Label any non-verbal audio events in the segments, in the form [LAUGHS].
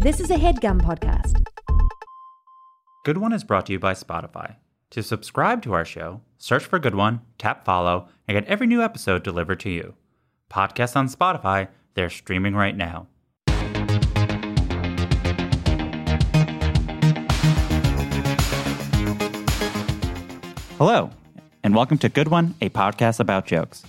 This is a headgum podcast. Good One is brought to you by Spotify. To subscribe to our show, search for Good One, tap follow, and get every new episode delivered to you. Podcasts on Spotify, they're streaming right now. Hello, and welcome to Good One, a podcast about jokes.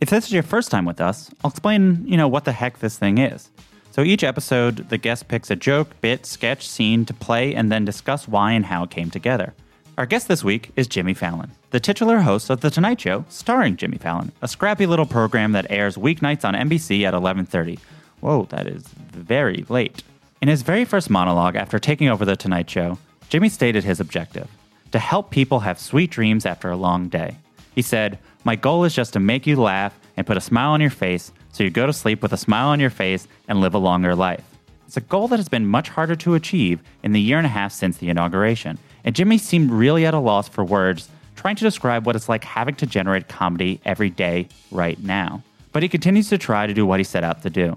If this is your first time with us, I'll explain, you know, what the heck this thing is. So each episode, the guest picks a joke, bit, sketch, scene to play and then discuss why and how it came together. Our guest this week is Jimmy Fallon, the titular host of The Tonight Show, starring Jimmy Fallon, a scrappy little program that airs weeknights on NBC at 11:30. Whoa, that is very late. In his very first monologue after taking over The Tonight Show, Jimmy stated his objective to help people have sweet dreams after a long day. He said, My goal is just to make you laugh and put a smile on your face so you go to sleep with a smile on your face and live a longer life. It's a goal that has been much harder to achieve in the year and a half since the inauguration, and Jimmy seemed really at a loss for words trying to describe what it's like having to generate comedy every day right now. But he continues to try to do what he set out to do.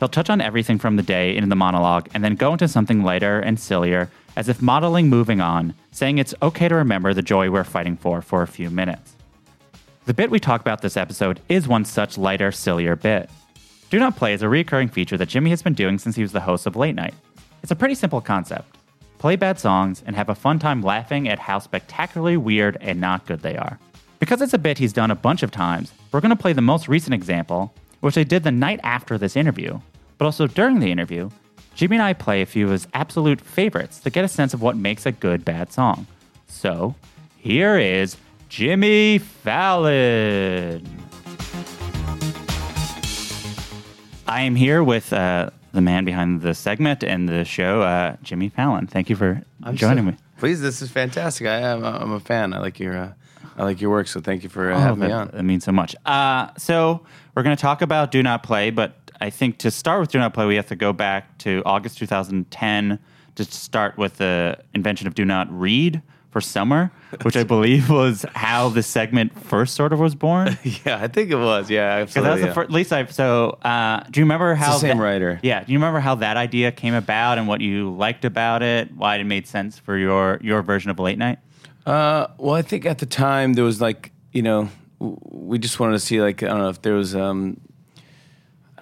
He'll touch on everything from the day in the monologue and then go into something lighter and sillier, as if modeling moving on, saying it's okay to remember the joy we're fighting for for a few minutes. The bit we talk about this episode is one such lighter, sillier bit. Do Not Play is a recurring feature that Jimmy has been doing since he was the host of Late Night. It's a pretty simple concept play bad songs and have a fun time laughing at how spectacularly weird and not good they are. Because it's a bit he's done a bunch of times, we're going to play the most recent example, which I did the night after this interview, but also during the interview. Jimmy and I play a few of his absolute favorites to get a sense of what makes a good bad song. So, here is Jimmy Fallon. I am here with uh, the man behind the segment and the show, uh, Jimmy Fallon. Thank you for joining so- me. Please, this is fantastic. I am. I'm a fan. I like your. Uh, I like your work. So thank you for uh, Oh, having that, me on. that means so much. Uh, so we're going to talk about Do Not Play, but I think to start with Do Not Play, we have to go back to August 2010 to start with the invention of Do Not Read for summer, which I believe was how the segment first sort of was born. [LAUGHS] yeah, I think it was. Yeah, Because that absolutely. was the yeah. first, at least I, so uh, do you remember how the same that- writer. Yeah, do you remember how that idea came about and what you liked about it? Why it made sense for your your version of late night? Uh, well, I think at the time there was like you know we just wanted to see like I don't know if there was um.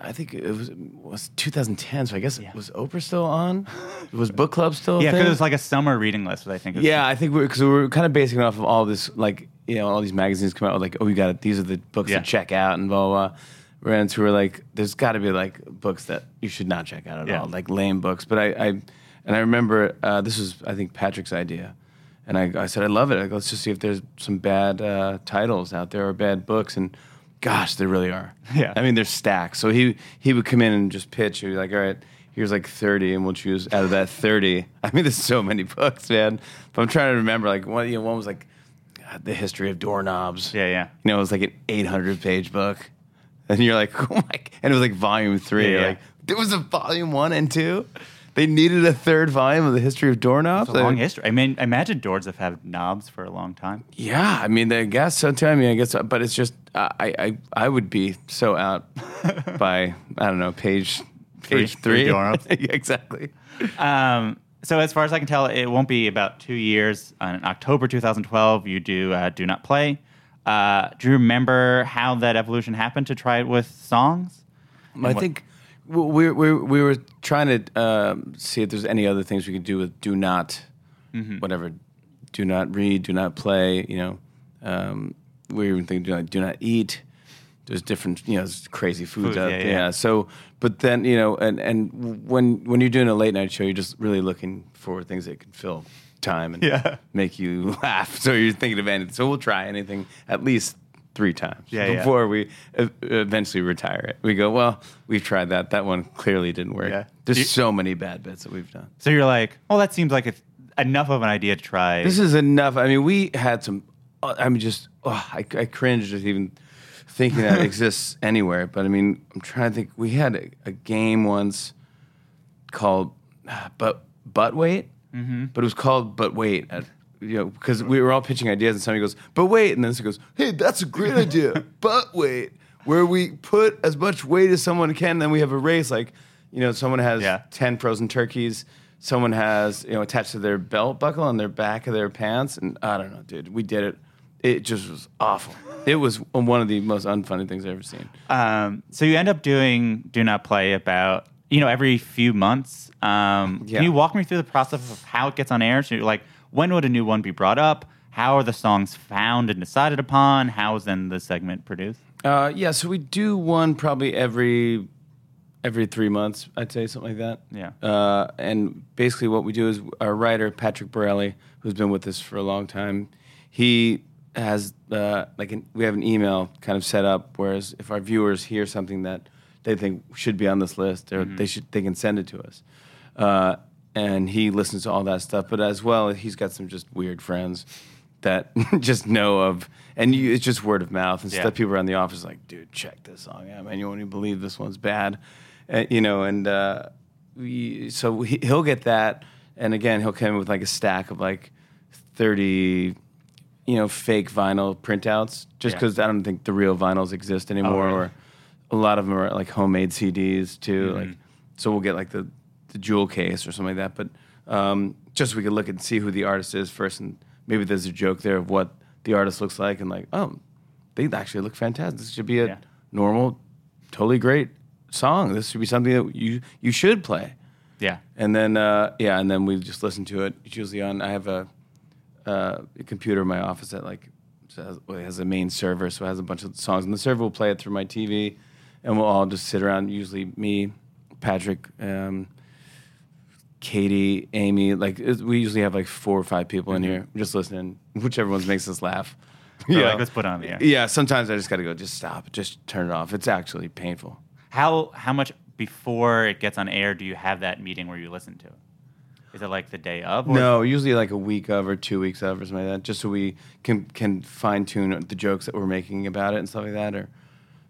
I think it was was 2010, so I guess was Oprah still on? [LAUGHS] Was book club still? Yeah, because it was like a summer reading list. I think. it was- Yeah, I think because we were kind of basing it off of all this, like you know, all these magazines come out with like, oh, you got it. These are the books Yeah. to check out, and blah blah. blah. Ran into were like, there's got to be like books that you should not check out at Yeah. all, like lame books. But I, I and I remember uh, this was I think Patrick's idea, and I, I said I love it. I go, let's just see if there's some bad uh, titles out there or bad books, and gosh, there really are. Yeah. I mean, they're stacks. So he he would come in and just pitch. He'd be like, all right, here's like 30, and we'll choose out of that 30. [LAUGHS] I mean, there's so many books, man. But I'm trying to remember. Like one, you know, one was like God, the history of doorknobs. Yeah, yeah. You know, it was like an 800 page book, and you're like, [LAUGHS] oh my, and it was like volume three. Yeah, yeah. Like there was a volume one and two. They needed a third volume of the history of doorknobs. It's a long history. I mean, I imagine doors have had knobs for a long time. Yeah, I mean, I guess so too. I mean, I guess, but it's just uh, I I I would be so out [LAUGHS] by I don't know page page three doorknobs. [LAUGHS] Exactly. Um, so as far as I can tell, it won't be about two years. In October 2012, you do uh, Do Not Play. Uh, do you remember how that evolution happened to try it with songs? I what- think we we we were trying to um, see if there's any other things we could do with do not Mm-hmm. whatever, do not read, do not play. You know, um, we were even thinking do not do not eat. There's different, you know, there's crazy foods Food, out yeah, there. yeah. So, but then you know, and and when when you're doing a late night show, you're just really looking for things that can fill time and Yeah. make you [LAUGHS] laugh. So you're thinking of anything. So we'll try anything at least three times Yeah, yeah. before we e- eventually retire it. We go, well, we've tried that. That one clearly didn't work. Yeah. There's You- so many bad bits that we've done. So you're like, oh, that seems like it's enough of an idea to try. This is enough. I mean, we had some. uh, I mean, just oh, I, I cringe just even thinking that [LAUGHS] exists anywhere. But I mean, I'm trying to think. We had a, a game once called uh, "But Butt Wait," Mm-hmm. but it was called "But Wait." At, you know, because we were all pitching ideas, and somebody goes, "But wait," and then somebody goes, "Hey, that's a great idea." [LAUGHS] but wait, where we put as much weight as someone can, then we have a race like. You know, someone has Yeah. ten frozen turkeys. Someone has you know attached to their belt buckle on their back of their pants, and I don't know, dude. We did it. It just was awful. It was one of the most unfunny things I've ever seen. Um, so you end up doing Do Not Play about you know every few months. Um, Yeah. Can you walk me through the process of how it gets on air? So you're like, when would a new one be brought up? How are the songs found and decided upon? How is then the segment produced? Uh, yeah, so we do one probably every every three months. I'd say something like that. Yeah. Uh, and basically, what we do is our writer Patrick Borelli, who's been with us for a long time, he has uh, like an, we have an email kind of set up. Whereas if our viewers hear something that they think should be on this list, or they should they can send it to us. Uh, and he listens to all that stuff, but as well, he's got some just weird friends that [LAUGHS] just know of, and you, it's just word of mouth and Yeah. stuff. People around the office are like, dude, check this song out, man. You won't even believe this one's bad, uh, you know. And uh, we, so he, he'll get that, and again, he'll come in with like a stack of like thirty, you know, fake vinyl printouts, just Yeah. because I don't think the real vinyls exist anymore, really? or a lot of them are like homemade CDs too. Like, so we'll get like the the jewel case or something like that. But um, just so we could look and see who the artist is first, and maybe there's a joke there of what the artist looks like, and like, oh, they actually look fantastic. This should be a Yeah. normal, totally great song. This should be something that you you should play. Yeah. And then uh, yeah, and then we just listen to it. It's usually on. I have a, uh, a computer in my office that like has, well, has a main server, so it has a bunch of songs, and the server will play it through my TV, and we'll all just sit around. Usually me, Patrick, um, Katie, Amy. Like we usually have like four or five people in mm-hmm. here just listening, whichever ones makes us laugh. [LAUGHS] Or like, let's put on the air. Yeah, sometimes I just got to go. Just stop. Just turn it off. It's actually painful. How how much before it gets on air do you have that meeting where you listen to it? Is it like the day of? Or No, usually like a week of or two weeks of or something like that, just so we can can fine tune the jokes that we're making about it and stuff like that, or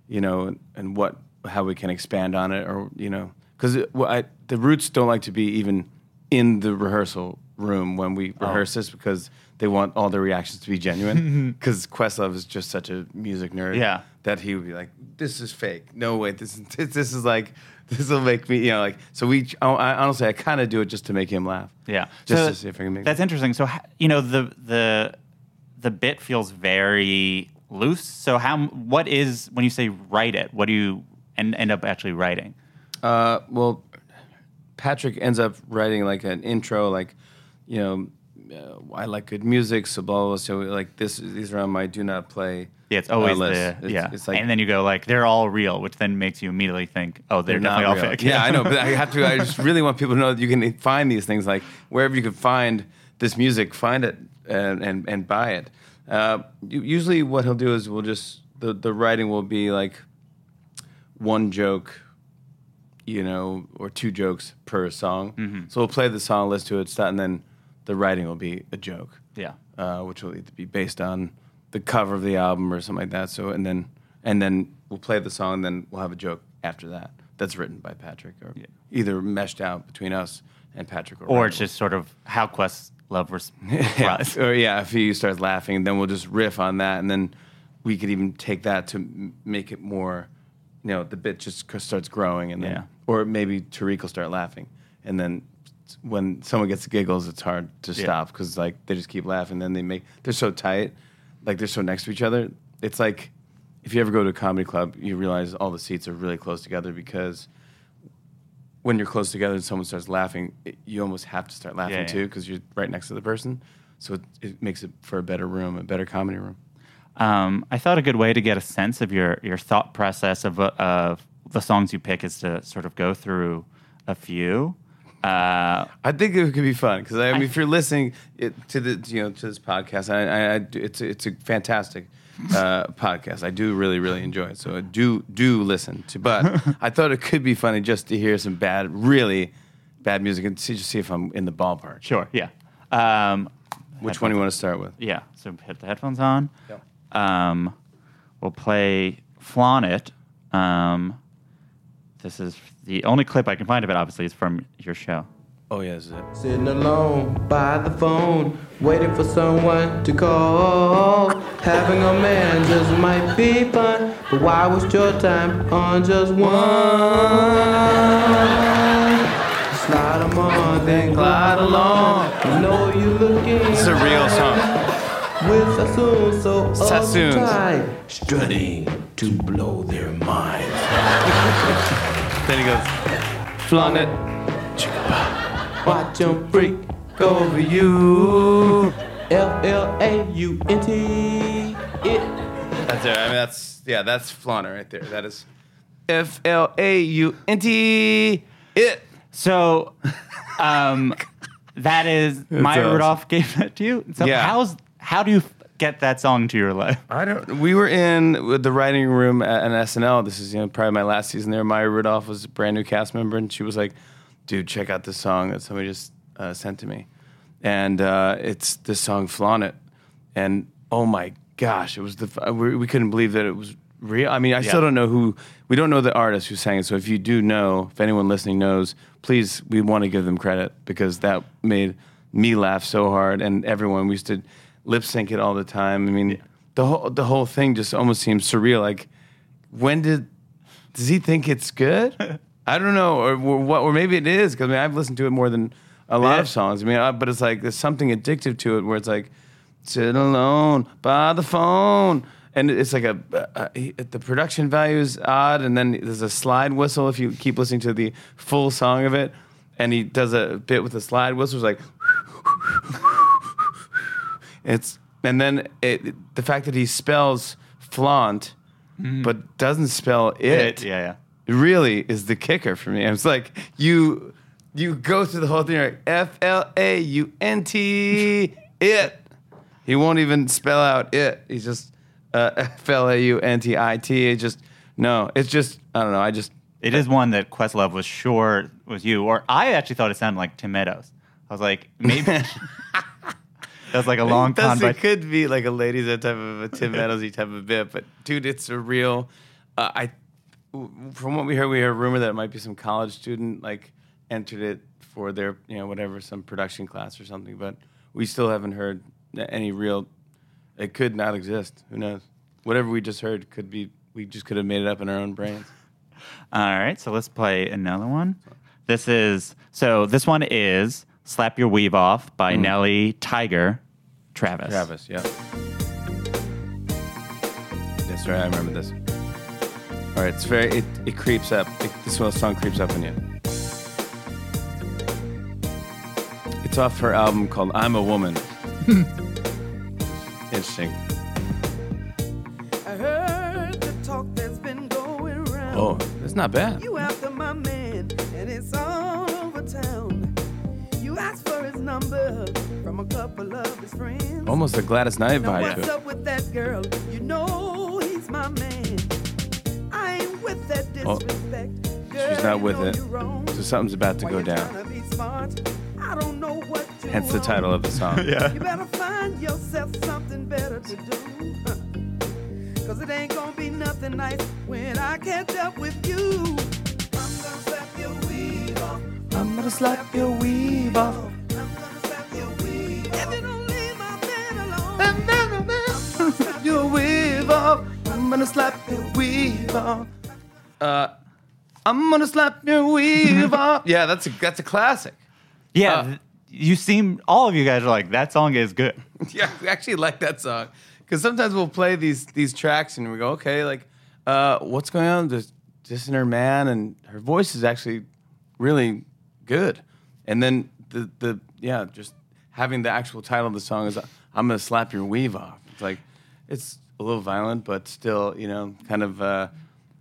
you know, and, and what how we can expand on it, or you know, because the roots don't like to be even in the rehearsal room when we Oh. rehearse this because they want all their reactions to be genuine. [LAUGHS] Because Questlove is just such a music nerd, Yeah. that he would be like, "This is fake. No way. This is this, [LAUGHS] this is like." This will make me, you know, like so. We, I, I honestly, I kind of do it just to make him laugh. Yeah, Just So to see if I can make That's interesting. So you know the the the bit feels very loose. So how what is when you say write it? What do you end, end up actually writing? Uh, well, Patrick ends up writing like an intro, like, you know, uh, I like good music, so blah, blah, blah. So like this, these are on my do not play. Yeah, it's uh, always list. the It's- yeah, It's like and then you go like they're all real, which then makes you immediately think, oh, they're, they're not definitely all real. fake. Yeah, I know, but I have to. I [LAUGHS] just really want people to know that you can find these things. Like wherever you can find this music, find it and and, and buy it. Uh, usually, what he'll do is we'll just the the writing will be like one joke, you know, or two jokes per song. Mm-hmm. So we'll play the song, listen to it, start, and then the writing will be a joke. yeah. uh, which will either be based on the cover of the album or something like that. So and then and then we'll play the song, and then we'll have a joke after that that's written by Patrick or Yeah. either meshed out between us and Patrick or Or it's just sort of how Quest Love res- [LAUGHS] yeah. or yeah, if he starts laughing, then we'll just riff on that, and then we could even take that to m- make it more, you know, the bit just starts growing, and then, Yeah. Or maybe Tariq will start laughing, and then when someone gets giggles, it's hard to Yeah. stop because like they just keep laughing. Then they make they're so tight, like they're so next to each other. It's like if you ever go to a comedy club, you realize all the seats are really close together because when you're close together and someone starts laughing, it, you almost have to start laughing Yeah, yeah. too because you're right next to the person. So it, it makes it for a better room, a better comedy room. Um, I thought a good way to get a sense of your your thought process of uh, of the songs you pick is to sort of go through a few. Uh, I think it could be fun because I mean, if you're listening it, to the you know to this podcast, I, I, I it's a, it's a fantastic uh, [LAUGHS] podcast. I do really really enjoy it. So do do listen to. But [LAUGHS] I thought it could be funny just to hear some bad, really bad music and see just see if I'm in the ballpark. sure, yeah. Um, Which one do you want to start with? Yeah. So put the headphones on. Yep. Um, we'll play Flaunt It. Um, this is the only clip I can find of it, obviously, is from your show. Oh yeah, this is it. Sitting alone by the phone, waiting for someone to call. Having a man just might be fun, but why waste your time on just one? then glide along. You know you're looking It's a real song. with Sassoon so Sassoons. uptight, strutting to blow their minds. [LAUGHS] Then he goes, flaunt it Watch 'em freak over you. F L A U N T. It. That's it. I mean, that's yeah, that's flaunt right there. That is F L A U N T. It. So, um, that is [LAUGHS] Maya awesome. Rudolph gave that to you. So Yeah. how's how do you f- get that song to your life? I don't. We were in the writing room at an SNL. This is you know probably my last season there. Maya Rudolph was a brand new cast member, and she was like, "Dude, check out this song that somebody just uh, sent to me," and uh, it's this song "Flaunt It," and oh my gosh, it was the we, we couldn't believe that it was real. I mean, I still don't know who. We don't know the artist who sang it. So if you do know, if anyone listening knows, please, we want to give them credit because that made me laugh so hard, and everyone. We used to lip sync it all the time. I mean, the whole the whole thing just almost seems surreal. Like, when did does he think it's good? [LAUGHS] I don't know, or, or what, or maybe it is because I mean I've listened to it more than a lot Yeah. of songs. I mean, I, but it's like there's something addictive to it where it's like sit alone by the phone, and it's like a, a, a- the production value is odd, and then there's a slide whistle if you keep listening to the full song of it, and he does a bit with the slide whistle, it's like. [LAUGHS] It's and then it, the fact that he spells flaunt, but doesn't spell it, yeah, yeah. really is the kicker for me. It's like you you go through the whole thing You're like F L A U N T [LAUGHS] it. He won't even spell out it. He's just uh, F L A U N T I T. It just no. It's just I don't know. I just It is one that Questlove was sure was you, or I actually thought it sounded like Tim Meadows. I was like, maybe [LAUGHS] that's like a long con, it could be like a ladies that type of a Tim [LAUGHS] Meadowsy type of bit, but dude, it's a real. Uh, I from what we heard, we heard a rumor that it might be some college student like entered it for their you know whatever some production class or something, but we still haven't heard any real. It could not exist. Who knows? Whatever we just heard could be. We just could have made it up in our own brains. [LAUGHS] All right, so let's play another one. This is so. This one is "Slap Your Weave Off" by mm. Nelly Tiger, Travis. Travis, yeah. That's right. I remember this. All right, it's very. It, it creeps up. It, this one song creeps up on you. It's off her album called "I'm a Woman." [LAUGHS] Interesting. I heard the talk that's been going around. Oh, that's not bad. You after my man, and it's all over town. Almost a Gladys Knight vibe what's up with that girl? You know he's my man. I ain't with that Oh, disrespect. she's not with it. So something's about to go down. I don't know what to Hence the title of the song. [LAUGHS] Yeah. You better find yourself something better to do. huh. Cause it ain't gonna be nothing nice when I catch up with you. I'm gonna slap your weave off. I'm gonna slap your weave If you don't leave my bed alone. I'm gonna your weave off. I'm gonna slap your weave off. Uh, I'm gonna slap your weave [LAUGHS] off. Yeah, that's a that's a classic. Yeah, Uh, th- you seem all of you guys are like that song is good. [LAUGHS] Yeah, we actually like that song because sometimes we'll play these these tracks and we go, okay, like, uh, what's going on? This just in her man, and her voice is actually really good. And then the the yeah, just having the actual title of the song is "I'm gonna slap your weave off." It's like it's a little violent, but still, you know, kind of uh,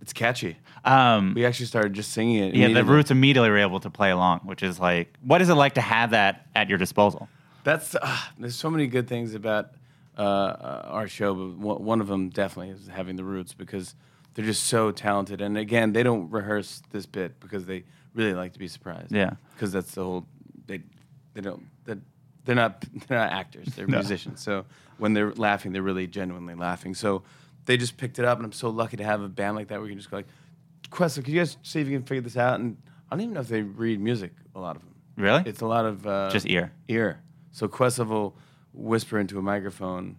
it's catchy. Um, We actually started just singing it. yeah, the. Roots immediately were able to play along, which is like, what is it like to have that at your disposal? That's uh, there's so many good things about uh, our show, but one one of them definitely is having the roots because they're just so talented. And again, they don't rehearse this bit because they really like to be surprised. Yeah. because that's the whole they they don't that they're not [LAUGHS] they're not actors. They're No. musicians. So when they're laughing, they're really genuinely laughing. So they just picked it up, and I'm so lucky to have a band like that where you can just go like, Quest, could you guys see if you can figure this out? And I don't even know if they read music. A lot of them. Really? It's a lot of uh, Just ear. Ear. So Questlove will whisper into a microphone,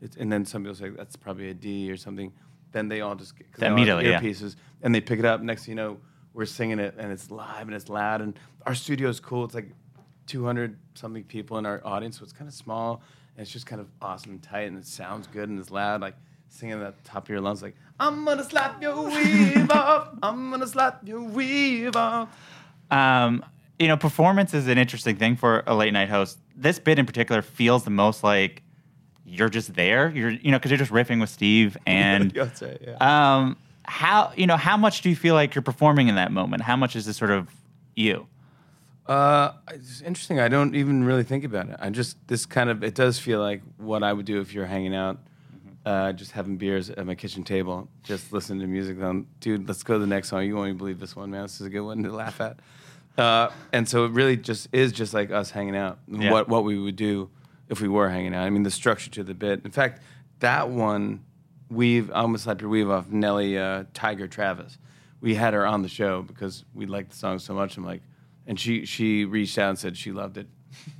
it's, and then somebody will say that's probably a D or something. then they all just get they all Immediately, yeah. earpieces and they pick it up. Next thing you know, we're singing it and it's live and it's loud and our studio is cool. It's like 200 something people in our audience, so it's kind of small and it's just kind of awesome and tight and it sounds good and it's loud, like singing at the top of your lungs, like I'm gonna slap your weave off, I'm gonna slap your weave off. Um, you know, performance is an interesting thing for a late night host. This bit in particular feels the most like you're just there. You're, you know, because you're just riffing with Steve [LAUGHS] and. That's right, yeah. Um, how you know how much do you feel like you're performing in that moment? How much is this sort of you? Uh, it's interesting. I don't even really think about it. I just this kind of it does feel like what I would do if you're hanging out, uh, just having beers at my kitchen table, just listening to music. Going, dude, let's go to the next song. You won't even believe this one, man. This is a good one to laugh at. Uh, and so it really just is just like us hanging out. Yeah. What what we would do if we were hanging out. I mean, the structure to the bit. In fact, that one we've I almost slapped your weave off Nelly uh, Tiger Travis. We had her on the show because we liked the song so much. I'm like, and she she reached out and said she loved it.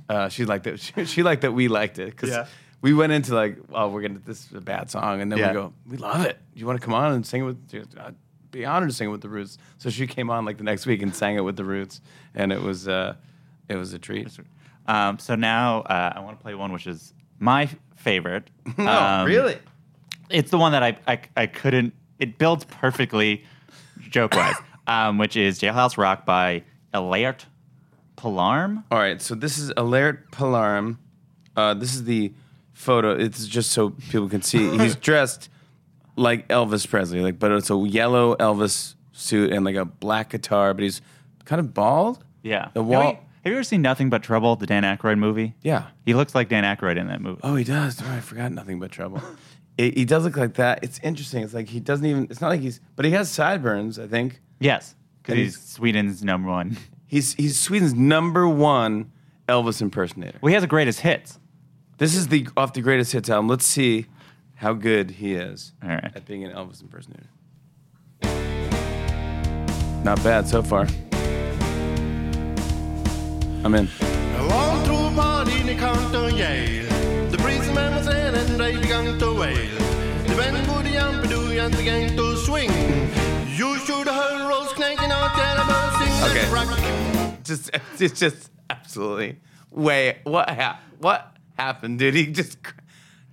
Uh, she liked it. [LAUGHS] She, she liked that we liked it because Yeah. we went into like, oh, we're gonna this is a bad song, and then Yeah. we go, we love it. Do you want to come on and sing it with? She goes, I'd be honored to sing it with the Roots. So she came on like the next week and sang it with the Roots, and it was uh, it was a treat. Um, so now uh, I want to play one which is my favorite. No, [LAUGHS] Um, really. It's the one that I I, I couldn't. It builds perfectly, joke wise. [COUGHS] um, which is Jailhouse Rock by Eilert Pilarm. All right, so this is Eilert Pilarm. Uh, this is the photo. It's just so people can see. He's [LAUGHS] dressed like Elvis Presley, like, but it's a yellow Elvis suit and like a black guitar, but he's kind of bald. Yeah. The Have wall. have you ever seen Nothing But Trouble, the Dan Aykroyd movie? Yeah. He looks like Dan Aykroyd in that movie. Oh, he does. Oh, I forgot nothing but trouble. [LAUGHS] It, he does look like that. It's interesting. It's like he doesn't even. It's not like he's. But he has sideburns. I think Yes, because he's he's- Sweden's number one. [LAUGHS] he's he's Sweden's number one Elvis impersonator. Well, he has the greatest hits. This is the off the greatest hits album. Let's see how good he is All right. at being an Elvis impersonator. Not bad so far. I'm in. One true party in the counter Yale. The policeman was in and they began to wail. The band would yamp do and began to swing. You should have heard Rose clanking out there sing Okay. that rock. Just, [LAUGHS] it's just absolutely. Wait, what? Ha- what happened, dude? He just,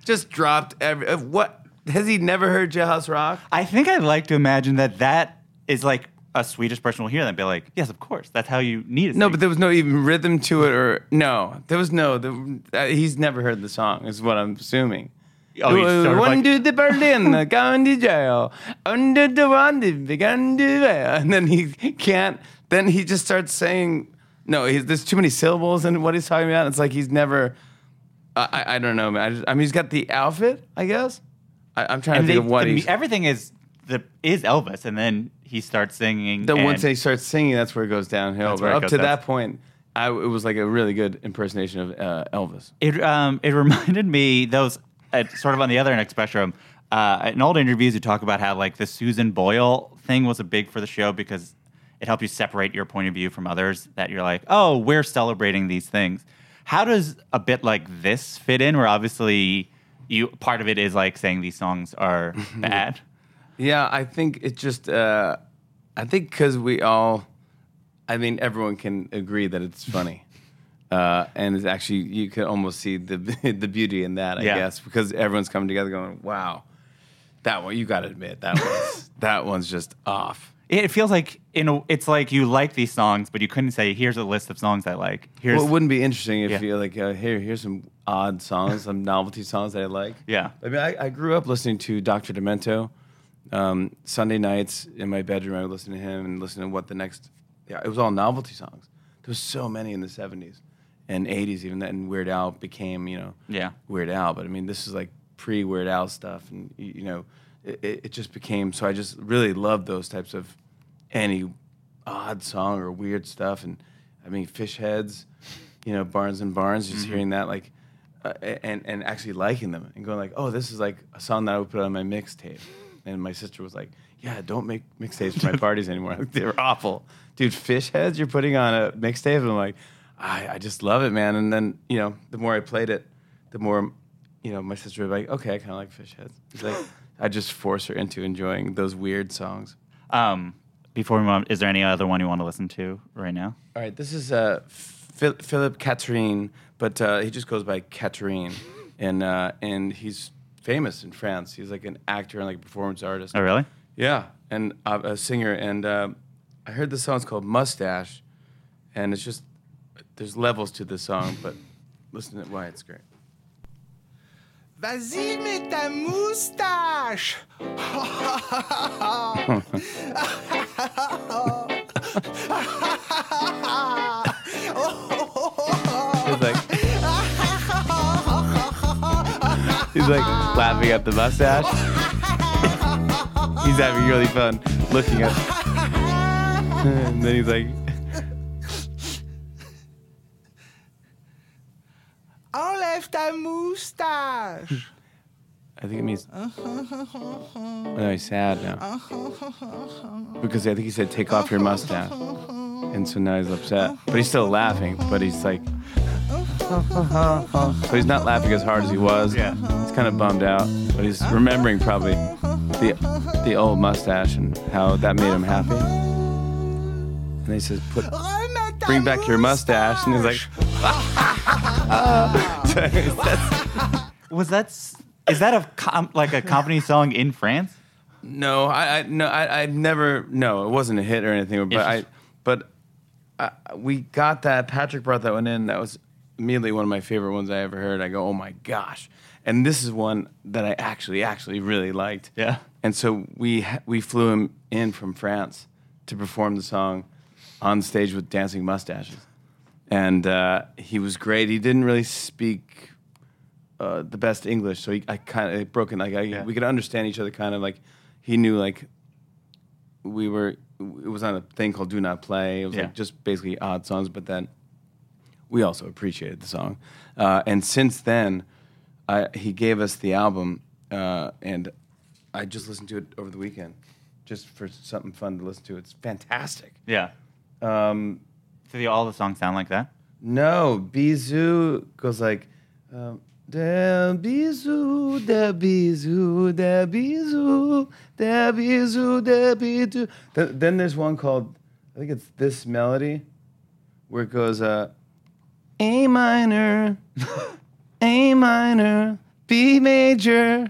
just dropped every. uh, What has he never heard Jailhouse Rock? I think I'd like to imagine that that is like a Swedish person will hear that and be like, yes, of course. That's how you need it. No, but there was no even rhythm to it, or no, there was no. The, uh, he's never heard the song, is what I'm assuming. Oh, he's sort of like- Under the Berlin, going to jail. Under the one, began to jail. And then he can't. Then he just starts saying, no, he's, there's too many syllables in what he's talking about. It's like he's never. I, I, don't know, man. I, just, I mean, he's got the outfit, I guess. I, I'm trying and to they, think of what the- he's. everything is the is Elvis, and then he starts singing. The once he starts singing, that's where it goes downhill. But up goes to that point, I, it was like a really good impersonation of uh, Elvis. It um it [LAUGHS] reminded me those uh, sort of on the other end of spectrum. Uh, in old interviews, you talk about how like the Susan Boyle thing was a big for the show because it helped you separate your point of view from others. That you're like, oh, we're celebrating these things. How does a bit like this fit in? Where obviously you part of it is like saying these songs are [LAUGHS] bad. Yeah, I think it just. Uh, I think because we all, I mean, everyone can agree that it's [LAUGHS] funny, uh, and it's actually you can almost see the [LAUGHS] the beauty in that. I Yeah. guess because everyone's coming together, going, "Wow, that one you got to admit that one's that one's just off." It feels like in a, it's like you like these songs, but you couldn't say, "Here's a list of songs I like." Here's Well, it wouldn't be interesting if Yeah. you like uh, here here's some odd songs, some novelty songs that I like. Yeah. I mean, I, I grew up listening to Dr. Demento. Um, Sunday nights in my bedroom, I would listen to him and listen to what the next. Yeah, it was all novelty songs. There was so many in the '70s and '80s, even then. Weird Al became, you know, Yeah. Weird Al. But I mean, this is like pre Weird Al stuff, and y- you know, it it just became. So I just really loved those types of any odd song or weird stuff. And I mean, Fish Heads, you know, Barnes and Barnes, just hearing that, like, uh, and and actually liking them and going like, oh, this is like a song that I would put on my mixtape. And my sister was like, yeah, don't make mixtapes for my [LAUGHS] parties anymore. Like, They're awful, dude. Fish Heads, you're putting on a mixtape, and I'm like, I, I just love it, man. And then you know, the more I played it, the more, you know, my sister was like, okay, I kind of like Fish Heads. It's like. [GASPS] I just force her into enjoying those weird songs. Um, before we move on, is there any other one you want to listen to right now? All right, this is uh, Phil- Philippe Katerine, but uh, he just goes by Katerine, and uh, and he's famous in France. He's like an actor and like a performance artist. Oh, really? Yeah, and uh, a singer. And uh, I heard this song. It's called Mustache, and it's just there's levels to this song, but listen to it why it's great. Vas-y, mets ta moustache. He's like, he's like laughing at the mustache. he's having really fun looking at. [LAUGHS] and then he's like, I think it means. Oh, no, he's sad now. Because I think he said, "Take off your mustache," and so now he's upset. But he's still laughing. But he's like, so he's not laughing as hard as he was. Yeah. He's kind of bummed out, but he's remembering probably the the old mustache and how that made him happy. And he says, "Put bring back your mustache," and he's like, That's- [LAUGHS] Was that s- is that a com- like a company [LAUGHS] song in France? No, I, I no, I, I never. No, it wasn't a hit or anything. But It's I, but I, we got that. Patrick brought that one in. That was immediately one of my favorite ones I ever heard. I go, oh my gosh! And this is one that I actually, actually really liked. Yeah. And so we we flew him in from France to perform the song on stage with dancing mustaches, and uh, he was great. He didn't really speak uh, the best English, so he, I kind of broken like I, we could understand each other. Kind of like he knew like we were. It was on a thing called "Do Not Play." It was Yeah. like just basically odd songs, but then we also appreciated the song. Uh, and since then, I, he gave us the album, uh, and I just listened to it over the weekend, just for something fun to listen to. It's fantastic. Yeah. Um, So the, all the songs sound like that. no, Bizou goes like, um, Del bisou, del bisou, del bisou, del bisou, del bisou. Th- Then there's one called, I think it's this melody, where it goes, uh, A minor, A minor, B major,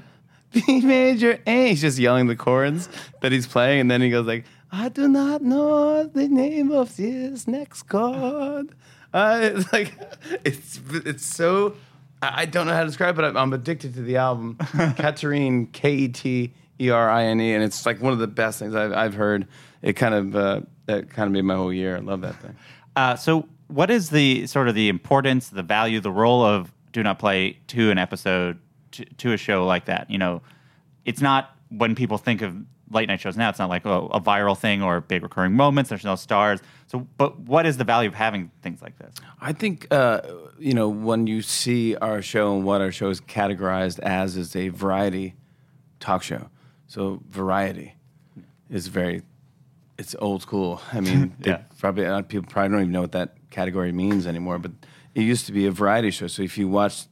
B major, A. He's just yelling the chords that he's playing, and then he goes like, I do not know the name of this next chord. Uh, [LAUGHS] it's like it's it's so I don't know how to describe it. but I'm, I'm addicted to the album. [LAUGHS] Katerine K E T E R I N E, and it's like one of the best things I've, I've heard. It kind of uh, that kind of made my whole year. I love that thing. Uh, so, what is the sort of the importance, the value, the role of Do Not Play to an episode, to, to a show like that? You know, it's not when people think of late night shows now, it's not like oh, a viral thing or big recurring moments. There's no stars. So, but what is the value of having things like this? I think uh, you know when you see our show and what our show is categorized as is a variety talk show. So variety is very it's old school. I mean, [LAUGHS] Yeah. probably a lot of people probably don't even know what that category means anymore. But it used to be a variety show. So if you watch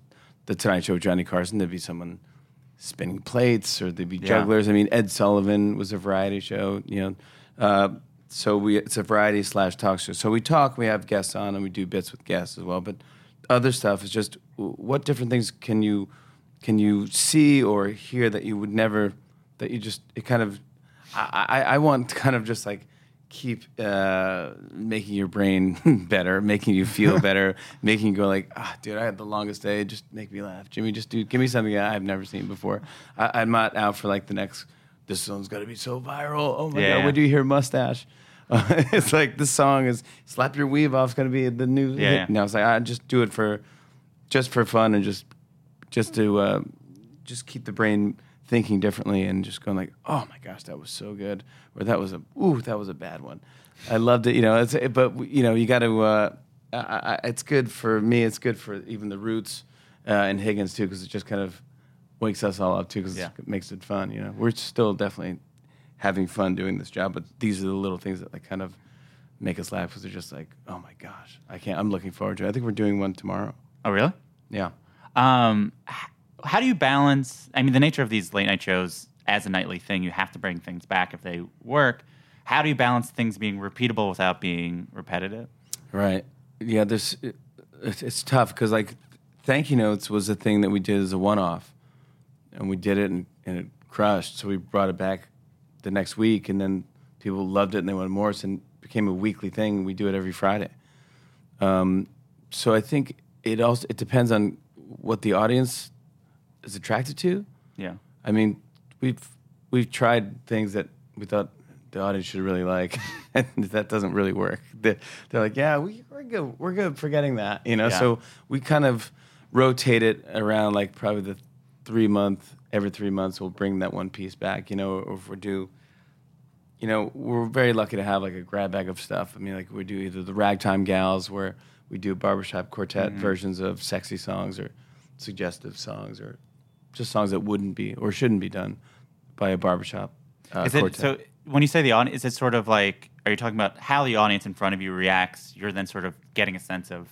the Tonight Show with Johnny Carson, there'd be someone spinning plates or there'd be Yeah. jugglers. I mean, Ed Sullivan was a variety show. You know, uh, so we it's a variety slash talk show. So we talk, we have guests on, and we do bits with guests as well. But other stuff is just what different things can you can you see or hear that you would never that you just it kind of I, I, I want kind of just like keep uh, making your brain [LAUGHS] better, making you feel [LAUGHS] better, making you go like, ah, dude, I had the longest day. Just make me laugh, Jimmy. Just do, give me something I've never seen before. I, I'm not out for like the next. This song's gonna be so viral. Oh my Yeah. god, when do you hear mustache? [LAUGHS] it's like this song is slap your weave off. It's gonna be the new. Yeah, hit. yeah. No, it's like I just do it for, just for fun and just, just to, uh, just keep the brain thinking differently and just going like, oh my gosh, that was so good, or that was a ooh, that was a bad one. I loved it, you know. It's but you know you got to. Uh, I, I, it's good for me. It's good for even the Roots uh, and Higgins too, because it just kind of wakes us all up too, because Yeah. it makes it fun. You know, we're still definitely having fun doing this job, but these are the little things that like kind of make us laugh because they're just like, oh my gosh, I can't. I'm looking forward to. it. I think we're doing one tomorrow. Oh, really? Yeah. Um, how do you balance? I mean, the nature of these late night shows as a nightly thing. You have to bring things back if they work. How do you balance things being repeatable without being repetitive? Right. Yeah. There's. It, it's, it's tough because like, thank you notes was a thing that we did as a one-off, and we did it and, and it crushed. So we brought it back the next week, and then people loved it and they wanted more. So it became a weekly thing. We do it every Friday. Um, so I think it also it depends on what the audience is attracted to. Yeah. I mean, we've we've tried things that we thought the audience should really like, [LAUGHS] and that doesn't really work. They're, they're like, yeah, we, we're good, we're good for getting that, you know. Yeah. So we kind of rotate it around, like probably the three month, every three months, we'll bring that one piece back, you know. Or if we do, you know, we're very lucky to have like a grab bag of stuff. I mean, like we do either the Ragtime Gals, where we do barbershop quartet mm-hmm. versions of sexy songs or suggestive songs or just songs that wouldn't be or shouldn't be done by a barbershop uh, Is it quartet. so? When you say the audience, is it sort of like? Are you talking about how the audience in front of you reacts? You're then sort of getting a sense of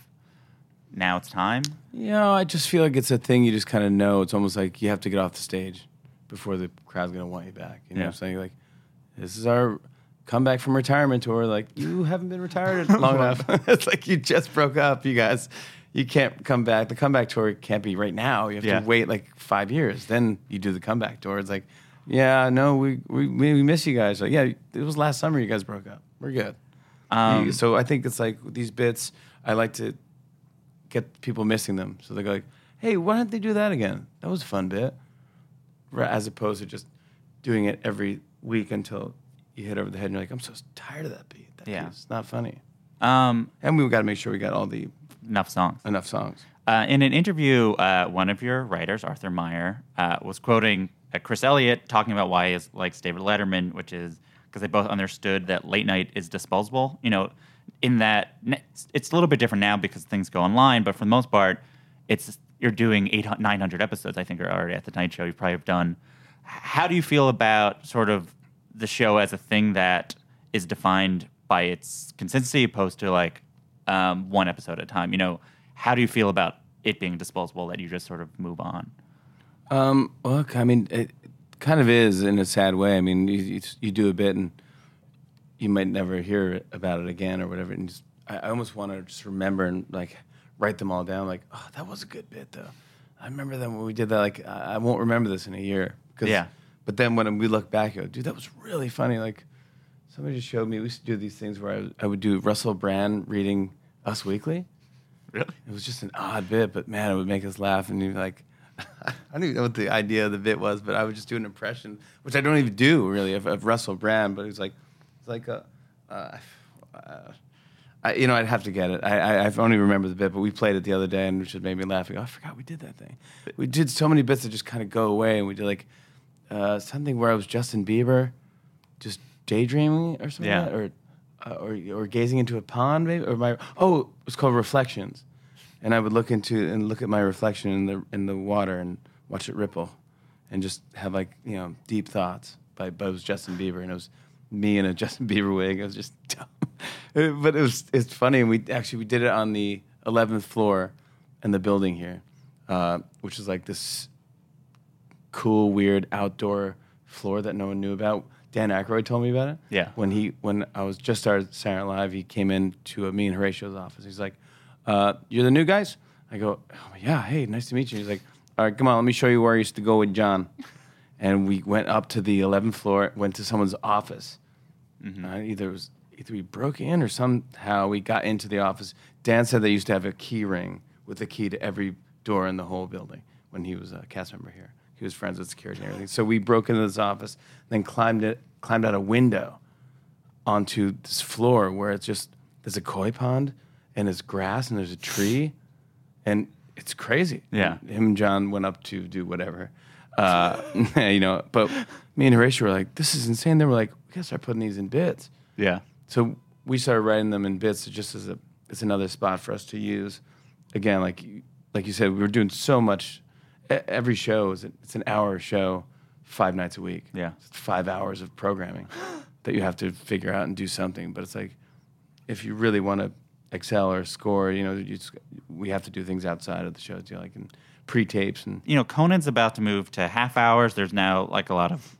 now it's time. You know, I just feel like it's a thing you just kind of know. It's almost like you have to get off the stage before the crowd's gonna want you back. You know Yeah. what I'm saying? Like, this is our comeback from retirement tour. Like, you haven't been retired [LAUGHS] long enough. [LAUGHS] it's like you just broke up, you guys. You can't come back. The comeback tour can't be right now. You have Yeah. to wait like five years. Then you do the comeback tour. It's like, yeah, no, we we, we miss you guys. Like, yeah, it was last summer you guys broke up. We're good. Um, so I think it's like these bits. I like to get people missing them. So they go like, "Hey, why don't they do that again? That was a fun bit." As opposed to just doing it every week until you hit over the head and you're like, "I'm so tired of that beat. That Yeah. beat's not funny." Um, And we got to make sure we got all the enough songs. enough songs. Uh, in an interview, uh, one of your writers, Arthur Meyer, uh, was quoting uh, Chris Elliott talking about why he likes David Letterman, which is because they both understood that late night is disposable. You know, in that it's a little bit different now because things go online, but for the most part, it's you're doing 800, 900 episodes. I think are already at the night show. You probably have done. How do you feel about sort of the show as a thing that is defined by its consistency, opposed to like um, one episode at a time? You know, how do you feel about it being disposable that you just sort of move on? Um, look, I mean, it kind of is in a sad way. I mean, you, you, you do a bit and you might never hear about it again or whatever. And just, I, I almost want to just remember and like write them all down. Like, oh, that was a good bit though. I remember that when we did that. Like, I, I won't remember this in a year. 'Cause- Yeah. But then when we look back, you go, dude, that was really funny. Like, somebody just showed me. We used to do these things where I, I would do Russell Brand reading Us Weekly. Really? It was just an odd bit, but man, it would make us laugh. And you'd be like, [LAUGHS] I don't even know what the idea of the bit was, but I would just do an impression, which I don't even do really of, of Russell Brand. But it was like, it's like a, uh, uh, I, you know, I'd have to get it. I, I, I only remember the bit, but we played it the other day, and it just made me laugh. I go, I forgot we did that thing. We did so many bits that just kind of go away, and we did like uh, something where I was Justin Bieber, just daydreaming or something, Yeah. like that, or uh, or or gazing into a pond, maybe, or my oh, it was called Reflections, and I would look into and look at my reflection in the in the water and watch it ripple, and just have like you know deep thoughts. By but it was Justin Bieber, and it was me in a [LAUGHS] Justin Bieber wig. It was just [LAUGHS] dumb, [LAUGHS] but it was it's funny. And we actually we did it on the eleventh floor in the building here, uh, which is like this cool, weird outdoor floor that no one knew about. Dan Aykroyd told me about it. Yeah. When he when I was just started Saturday Night Live, he came in to me and Horatio's office. He's like, uh, "You're the new guys." I go, oh, "Yeah, hey, nice to meet you." He's like, "All right, come on, let me show you where I used to go with John." And we went up to the 11th floor, went to someone's office. Uh, either it was either we broke in or somehow we got into the office. Dan said they used to have a key ring with a key to every door in the whole building when he was a cast member here. He was friends with security and everything. So we broke into this office, then climbed it, climbed out a window onto this floor where it's just there's a koi pond and there's grass and there's a tree, and it's crazy. Yeah. And him and John went up to do whatever, uh, [LAUGHS] you know. But me and Horatio were like, "This is insane." They were like, "We gotta start putting these in bits." Yeah. So we started writing them in bits just as a it's another spot for us to use. Again, like like you said, we were doing so much. Every show is it's an hour show, five nights a week. Yeah. it's five hours of programming [GASPS] that you have to figure out and do something. But it's like if you really want to excel or score, you know, you just, we have to do things outside of the shows, you know, like in pre-tapes and you know, Conan's about to move to half hours. There's now like a lot of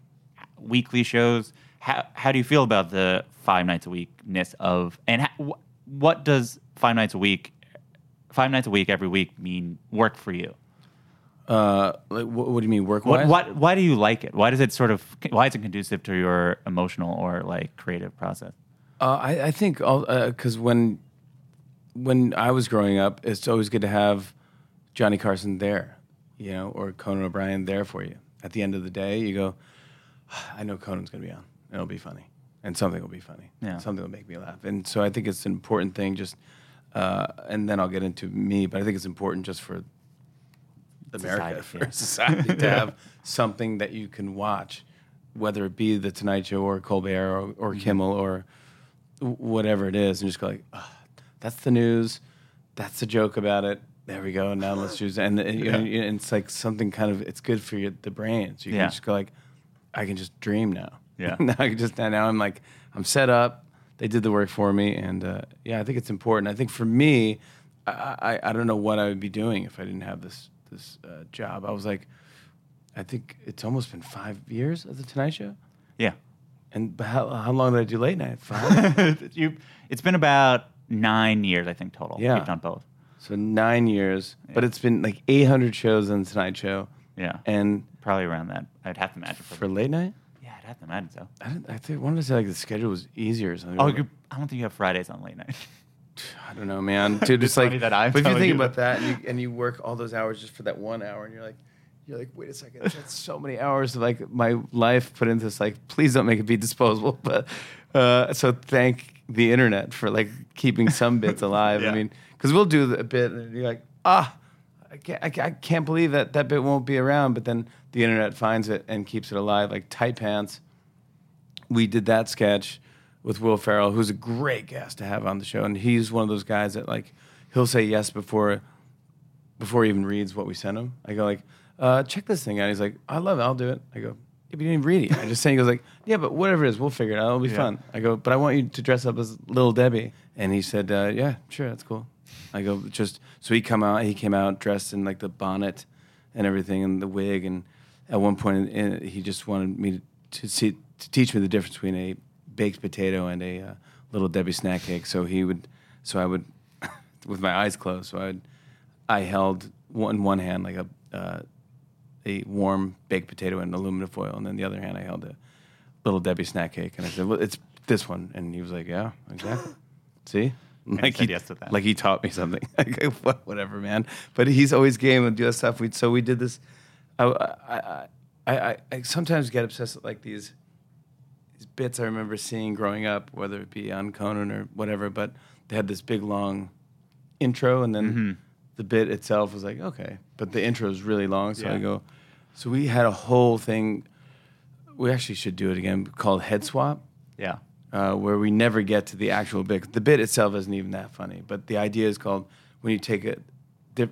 weekly shows. How how do you feel about the five nights a weekness of and ha, wh- what does five nights a week, five nights a week every week mean work for you? Uh, like, what, what do you mean work What wise? what why do you like it? Why does it sort of why is it conducive to your emotional or like creative process? Uh, I, I think because when when I was growing up, it's always good to have Johnny Carson there, you know, or Conan O'Brien there for you. At the end of the day, you go, I know Conan's going to be on. It'll be funny, and something will be funny. Yeah. something will make me laugh. And so I think it's an important thing. Just uh, and then I'll get into me, but I think it's important just for America, Society, for yeah. [LAUGHS] society to [LAUGHS] have something that you can watch, whether it be the Tonight Show or Colbert or, or Mm-hmm. Kimmel or whatever it is, and just go like, "Ah, that's the news, that's the joke about it. There we go. Now let's [LAUGHS] choose. And, and, you know, and it's like something kind of it's good for your, the brain. So you Yeah. can just go like, I can just dream now. Yeah. now I can just now I'm like I'm set up. They did the work for me, and uh, yeah, I think it's important. I think for me, I, I I don't know what I would be doing if I didn't have this this uh, job. I was like, I think it's almost been five years of the Tonight Show. Yeah. And how, how long did I do late night? Five. [LAUGHS] you, it's been about nine years, I think, total. Yeah. You've done both. so nine years, but it's been like 800 shows on the Tonight Show. Yeah. And Probably around that. I'd have to imagine. for late night, yeah, I'd have to imagine so. I, didn't, I think wanted to say like the schedule was easier or something. Oh, I don't think you have Fridays on late night. [LAUGHS] I don't know, man. Dude, [LAUGHS] it's funny like that But if you think you about that, and you, and you work all those hours just for that one hour, and you're like, you're like, wait a second, that's [LAUGHS] so many hours of like my life put into this. Like, please don't make it be disposable. [LAUGHS] But uh, so thank the internet for like keeping some bits alive. Yeah. I mean, because we'll do a bit, and you're like, ah. I can't, I, can't, I can't believe that that bit won't be around, but then the internet finds it and keeps it alive. Like tight pants, we did that sketch with Will Ferrell, who's a great guest to have on the show, and he's one of those guys that like he'll say yes before before he even reads what we sent him. I go like, uh, check this thing out. He's like, I love it, I'll do it. I go, yeah, but you didn't read it. I just saying, he goes like, yeah, but whatever it is, we'll figure it out. It'll be Yeah. fun. I go, but I want you to dress up as Little Debbie, and he said, uh, yeah, sure, that's cool. I go, just so he come out. He came out dressed in like the bonnet and everything, and the wig, and at one point, in, he just wanted me to, to see to teach me the difference between a baked potato and a uh, Little Debbie snack cake. So he would, so I would, [LAUGHS] with my eyes closed. So I would, I held one in one hand like a uh, a warm baked potato in aluminum foil, and then the other hand I held a Little Debbie snack cake, and I said, "Well, it's this one," and he was like, "Yeah, exactly." [LAUGHS] See, like he yes to that. like he taught me something. [LAUGHS] Like, Whatever, man. But he's always game and do that stuff. We so we did this. I I I, I, I sometimes get obsessed with like these these bits I remember seeing growing up, whether it be on Conan or whatever. But they had this big long intro, and then Mm-hmm. the bit itself was like okay, but the intro is really long. So I go, so we had a whole thing. We actually should do it again called Head Swap Yeah. uh, where we never get to the actual bit. The bit itself isn't even that funny, but the idea is called when you take a,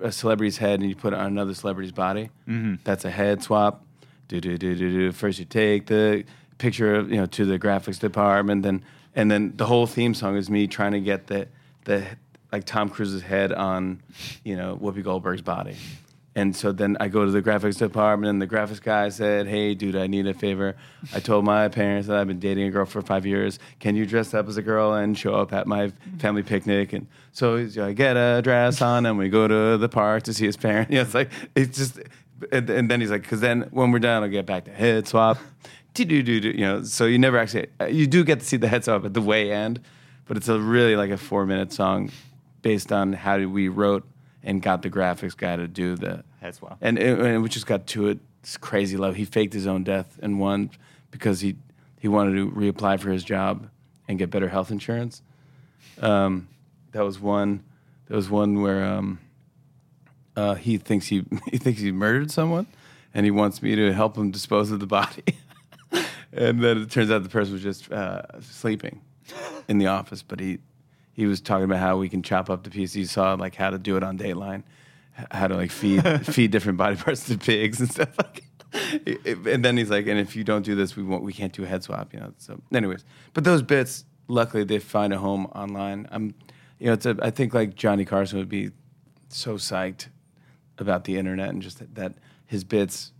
a celebrity's head and you put it on another celebrity's body. Mm-hmm. That's a head swap. Do do do do do. First you take the picture, of, you know, to the graphics department, then and then the whole theme song is me trying to get the the like Tom Cruise's head on, you know, Whoopi Goldberg's body. And so then I go to the graphics department, and the graphics guy said, "Hey, dude, I need a favor. I told my parents that I've been dating a girl for five years. Can you dress up as a girl and show up at my family picnic?" And so I get a dress on, and we go to the park to see his parents. [LAUGHS] It's like it's just, and, and then he's like, "Cause then when we're done, I'll get back to head swap." Do do do. You know, so you never actually, you do get to see the heads swap at the way end, but it's a really like a four minute song based on how we wrote and got the graphics guy to do the Head swap. and, and, and we just got to it. It's crazy love. He faked his own death and won because he he wanted to reapply for his job and get better health insurance. Um, that was one. There was one where um, uh, he thinks he [LAUGHS] he thinks he murdered someone, and he wants me to help him dispose of the body. [LAUGHS] and then it turns out the person was just uh, sleeping in the office, but he he was talking about how we can chop up the piece. He saw like how to do it on Dateline, how to like feed [LAUGHS] feed different body parts to pigs and stuff like. And then he's like, and if you don't do this, we won't, we can't do a head swap, you know. So, anyways, but those bits, luckily, they find a home online. I'm, you know, it's a, I think like Johnny Carson would be so psyched about the internet and just that, that his bits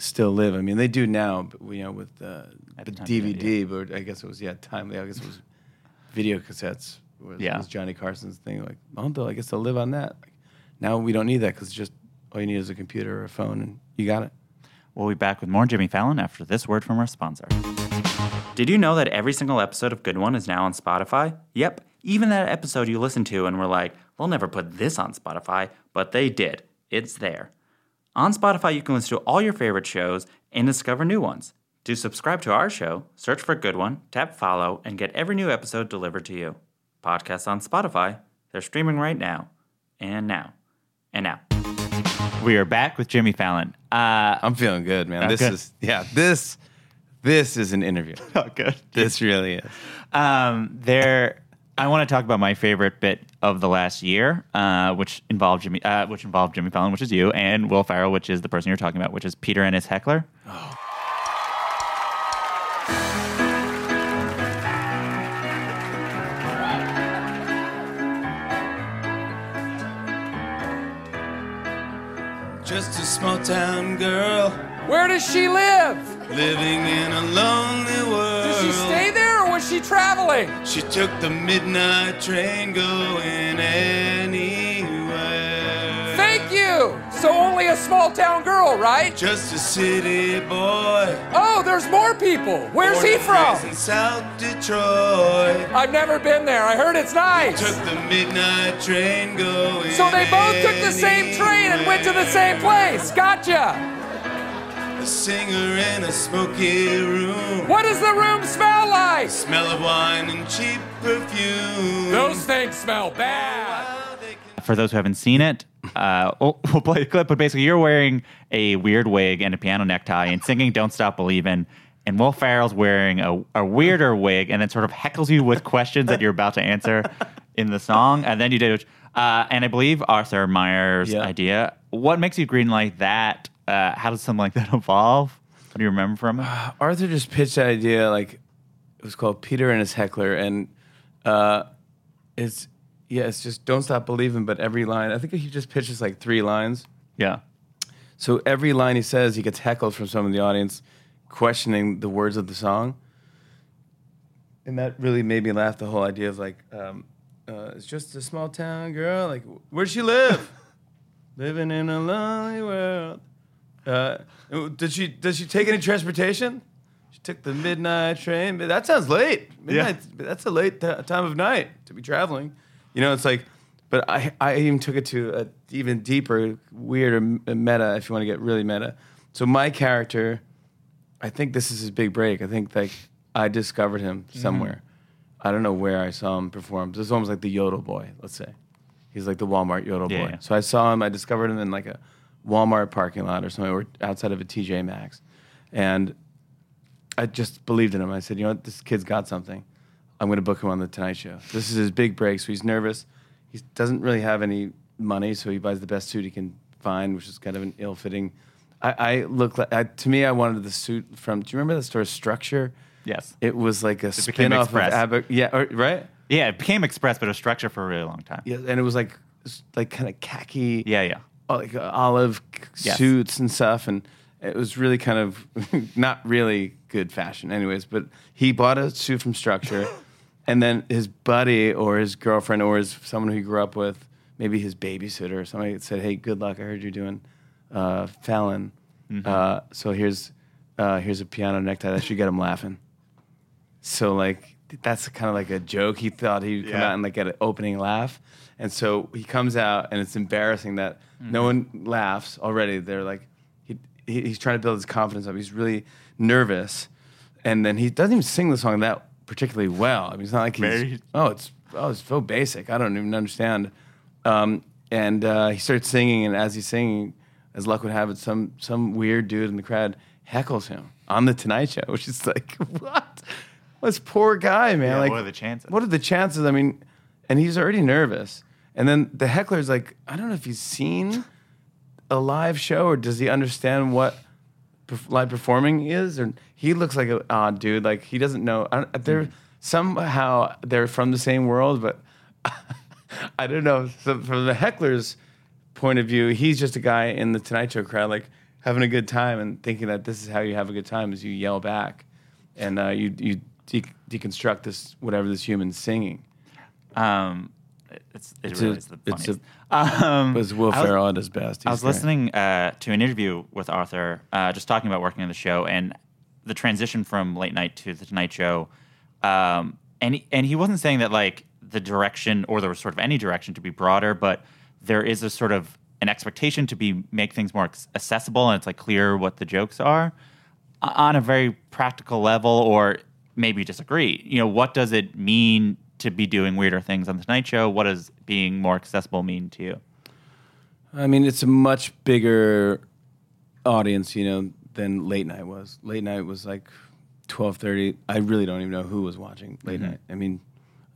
still live. I mean, they do now, but you know, with uh, the DVD. But I guess it was yeah, timely. I guess it was video cassettes. Was, Yeah. was Johnny Carson's thing. Like, oh, I guess they'll live on that. Like, now we don't need that because just all you need is a computer or a phone, and you got it. We'll be back with more Jimmy Fallon after this word from our sponsor. Did you know that every single episode of Good One is now on Spotify? Yep, even that episode you listened to and were like, they'll never put this on Spotify, but they did. It's there. On Spotify, you can listen to all your favorite shows and discover new ones. To subscribe to our show, search for Good One, tap follow, and get every new episode delivered to you. Podcasts on Spotify, they're streaming right now. And now. And now. We are back with Jimmy Fallon. Uh, I'm feeling good, man. Oh, this good. is yeah. This this is an interview. [LAUGHS] oh, good. this really is. Um, there, I want to talk about my favorite bit of the last year, uh, which involved Jimmy, uh, which involved Jimmy Fallon, which is you, and Will Ferrell, which is the person you're talking about, which is Peter and his heckler. Just a small town girl Where does she live? living in a lonely world. Does she stay there or was she traveling? She took the midnight train going anywhere. Thank you! So only a small town girl, right? Just a city boy. Oh, there's more people. Where's he born and from? In South Detroit. I've never been there. I heard it's nice. Took the midnight train going. So they both took the same train and went to the same place. Gotcha. A singer in a smoky room. What does the room smell like? The Smell of wine and cheap perfume. Those things smell bad. For those who haven't seen it, uh, we'll, [LAUGHS] we'll play the clip, but basically you're wearing a weird wig and a piano necktie and singing Don't Stop Believin', and Will Ferrell's wearing a, a weirder wig and then sort of heckles you with questions that you're about to answer in the song. And then you did, uh, and I believe Arthur Meyer's Yeah. idea. What makes you green like that? Uh, how does something like that [LAUGHS] evolve? What do you remember from it? Arthur just pitched that idea like it was called Peter and his heckler, and uh, it's yeah, it's just don't stop believing. But every line, I think he just pitches like three lines. Yeah. So every line he says, he gets heckled from some of the audience, questioning the words of the song, and that really made me laugh. The whole idea of like, um, uh, it's just a small town girl. Like, where'd she live? [LAUGHS] Living in a lonely world. Uh, did she did she take any transportation? She took the midnight train. But that sounds late. Midnight. That's a late t- time of night to be traveling. You know, it's like. But I I even took it to a even deeper, weirder meta. If you want to get really meta. So my character, I think this is his big break. I think like I discovered him somewhere. I don't know where I saw him perform. This is almost like the Yodel boy. Let's say he's like the Walmart Yodel Yeah, boy. yeah. So I saw him. I discovered him in like a Walmart parking lot or something, or outside of a TJ Maxx, and I just believed in him. I said, you know what, this kid's got something. I'm going to book him on the Tonight Show. This is his big break, so he's nervous. He doesn't really have any money, so he buys the best suit he can find, which is kind of an ill-fitting. I, I look like I, to me, I wanted the suit from. Do you remember the store Structure? Yes. It was like a became spin-off of Express. Aber, yeah, or, right. Yeah, it became Express, but a structure for a really long time. Yeah, and it was like like kind of khaki. Yeah, yeah. Uh, like uh, olive Yes. suits and stuff, and it was really kind of [LAUGHS] not really good fashion, anyways. But he bought a suit from Structure, [LAUGHS] and then his buddy or his girlfriend or his someone who he grew up with, maybe his babysitter or somebody said, "Hey, good luck. I heard you're doing uh, Fallon, uh, so here's uh, here's a piano necktie that should get him laughing." So like that's kind of like a joke. He thought he'd come Yeah. out and like get an opening laugh, and so he comes out and it's embarrassing that no one laughs already. They're like he, he he's trying to build his confidence up. He's really nervous, and then he doesn't even sing the song that particularly well. I mean, it's not like he's oh it's oh it's so basic. I don't even understand. Um, and uh, he starts singing, and as he's singing, as luck would have it, some some weird dude in the crowd heckles him on the Tonight Show, [LAUGHS] which is like what? This poor guy, man. Yeah, like, what are the chances? What are the chances? I mean, and he's already nervous, and then the heckler's like, I don't know if he's seen a live show or does he understand what perf- live performing is, or he looks like an odd dude. Like he doesn't know. I don't, they're somehow they're from the same world, but [LAUGHS] I don't know. So from the heckler's point of view, he's just a guy in the Tonight Show crowd. Like having a good time and thinking that this is how you have a good time is you yell back, and uh, you you de- deconstruct this whatever this human's singing. Um, it's it It's really a- is the it's funniest. a- um, it's Will was- Ferrell at his best. I was great. listening uh, to an interview with Arthur, uh, just talking about working on the show and the transition from late night to the Tonight Show. Um, and he, and he wasn't saying that like the direction or there was sort of any direction to be broader, but there is a sort of an expectation to be make things more accessible and it's like clear what the jokes are on a very practical level. Or maybe disagree. You know, what does it mean to be doing weirder things on the Tonight Show? What does being more accessible mean to you? I mean, it's a much bigger audience, you know, than late night was. Late night was like twelve thirty. I really don't even know who was watching late night. I mean,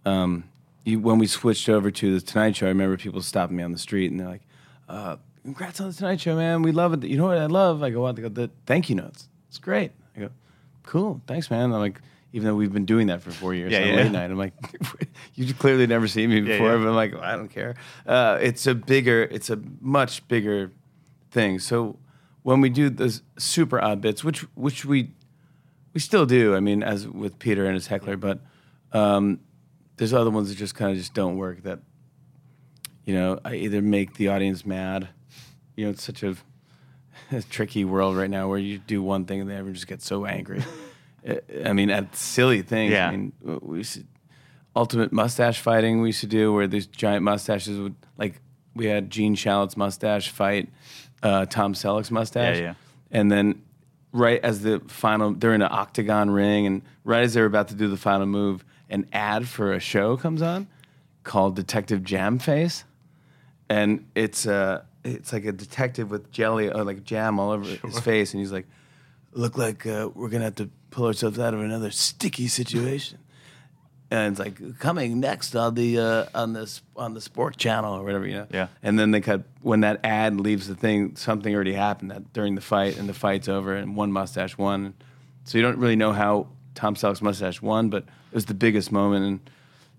um, you, when we switched over to the Tonight Show, I remember people stopping me on the street and they're like, uh, "Congrats on the Tonight Show, man! We love it. You know what I love? I go out, they go the thank you notes. It's great. I go, cool, thanks, man. I'm like. Even though we've been doing that for four years Yeah, on yeah. late night, I'm like, [LAUGHS] you clearly never seen me before, yeah. but I'm like, well, I don't care. Uh, it's a bigger, it's a much bigger thing. So when we do those super odd bits, which which we we still do, I mean, as with Peter and his heckler, but um, there's other ones that just kind of just don't work. That you know, I either make the audience mad. You know, it's such a, [LAUGHS] a tricky world right now where you do one thing and everyone just gets so angry. [LAUGHS] I- mean, at silly things. Yeah. I mean, we used to, ultimate mustache fighting we used to do where these giant mustaches would like we had Gene Shalit's mustache fight uh, Tom Selleck's mustache. Yeah, yeah. And then right as the final they're in an octagon ring and right as they're about to do the final move, an ad for a show comes on called Detective Jam Face. And it's uh it's like a detective with jelly or like jam all over his face and he's like look like uh, we're gonna have to pull ourselves out of another sticky situation. And it's like coming next on the uh, on this on the sport channel or whatever, you know. Yeah. And then they cut when that ad leaves the thing, something already happened that during the fight, and the fight's over, and one mustache won. So you don't really know how Tom Selleck's mustache won, but it was the biggest moment, and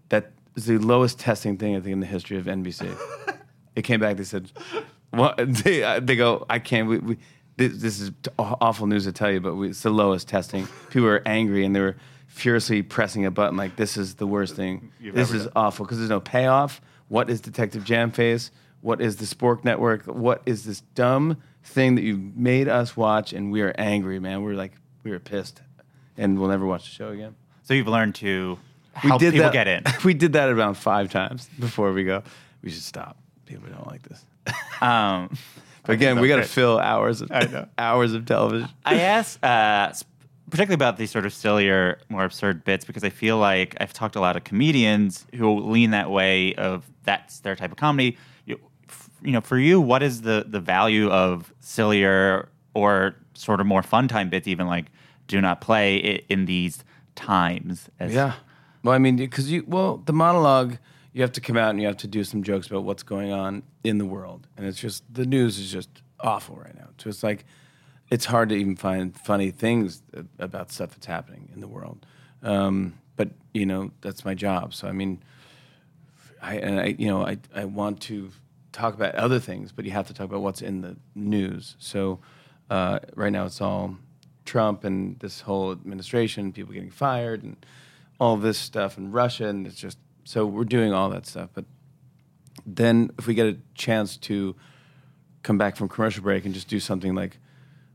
that is the lowest testing thing I think in the history of NBC. it [LAUGHS] came back. They said, "What?" [LAUGHS] They, uh, they go, "I can't." We, we, this, this is awful news to tell you, but we, it's the lowest testing. People were angry and they were furiously pressing a button like, "This is the worst thing. You've this is done." awful because there's no payoff. What is Detective Jam Face? What is the Spork Network? What is this dumb thing that you made us watch? And we are angry, man. We're like, we were pissed, and we'll never watch the show again. So you've learned to help people that, get in. [LAUGHS] We did that around five times before we go. We should stop. People don't like this. Um, again, we got to fill hours of I know. [LAUGHS] hours of television. I ask, uh, particularly about these sort of sillier, more absurd bits, because I feel like I've talked to a lot of comedians who lean that way of that's their type of comedy. You, f- you know, for you, what is the the value of sillier or sort of more fun time bits, even like do not play i- in these times? As, Yeah. Well, I mean, because you well, the monologue you have to come out and you have to do some jokes about what's going on in the world, and it's just the news is just awful right now. So it's like it's hard to even find funny things about stuff that's happening in the world. Um, but you know, that's my job. So I mean, I and I you know I I want to talk about other things, but you have to talk about what's in the news. So uh, right now it's all Trump and this whole administration, people getting fired, and all this stuff, and Russia, and it's just so we're doing all that stuff. But then if we get a chance to come back from commercial break and just do something like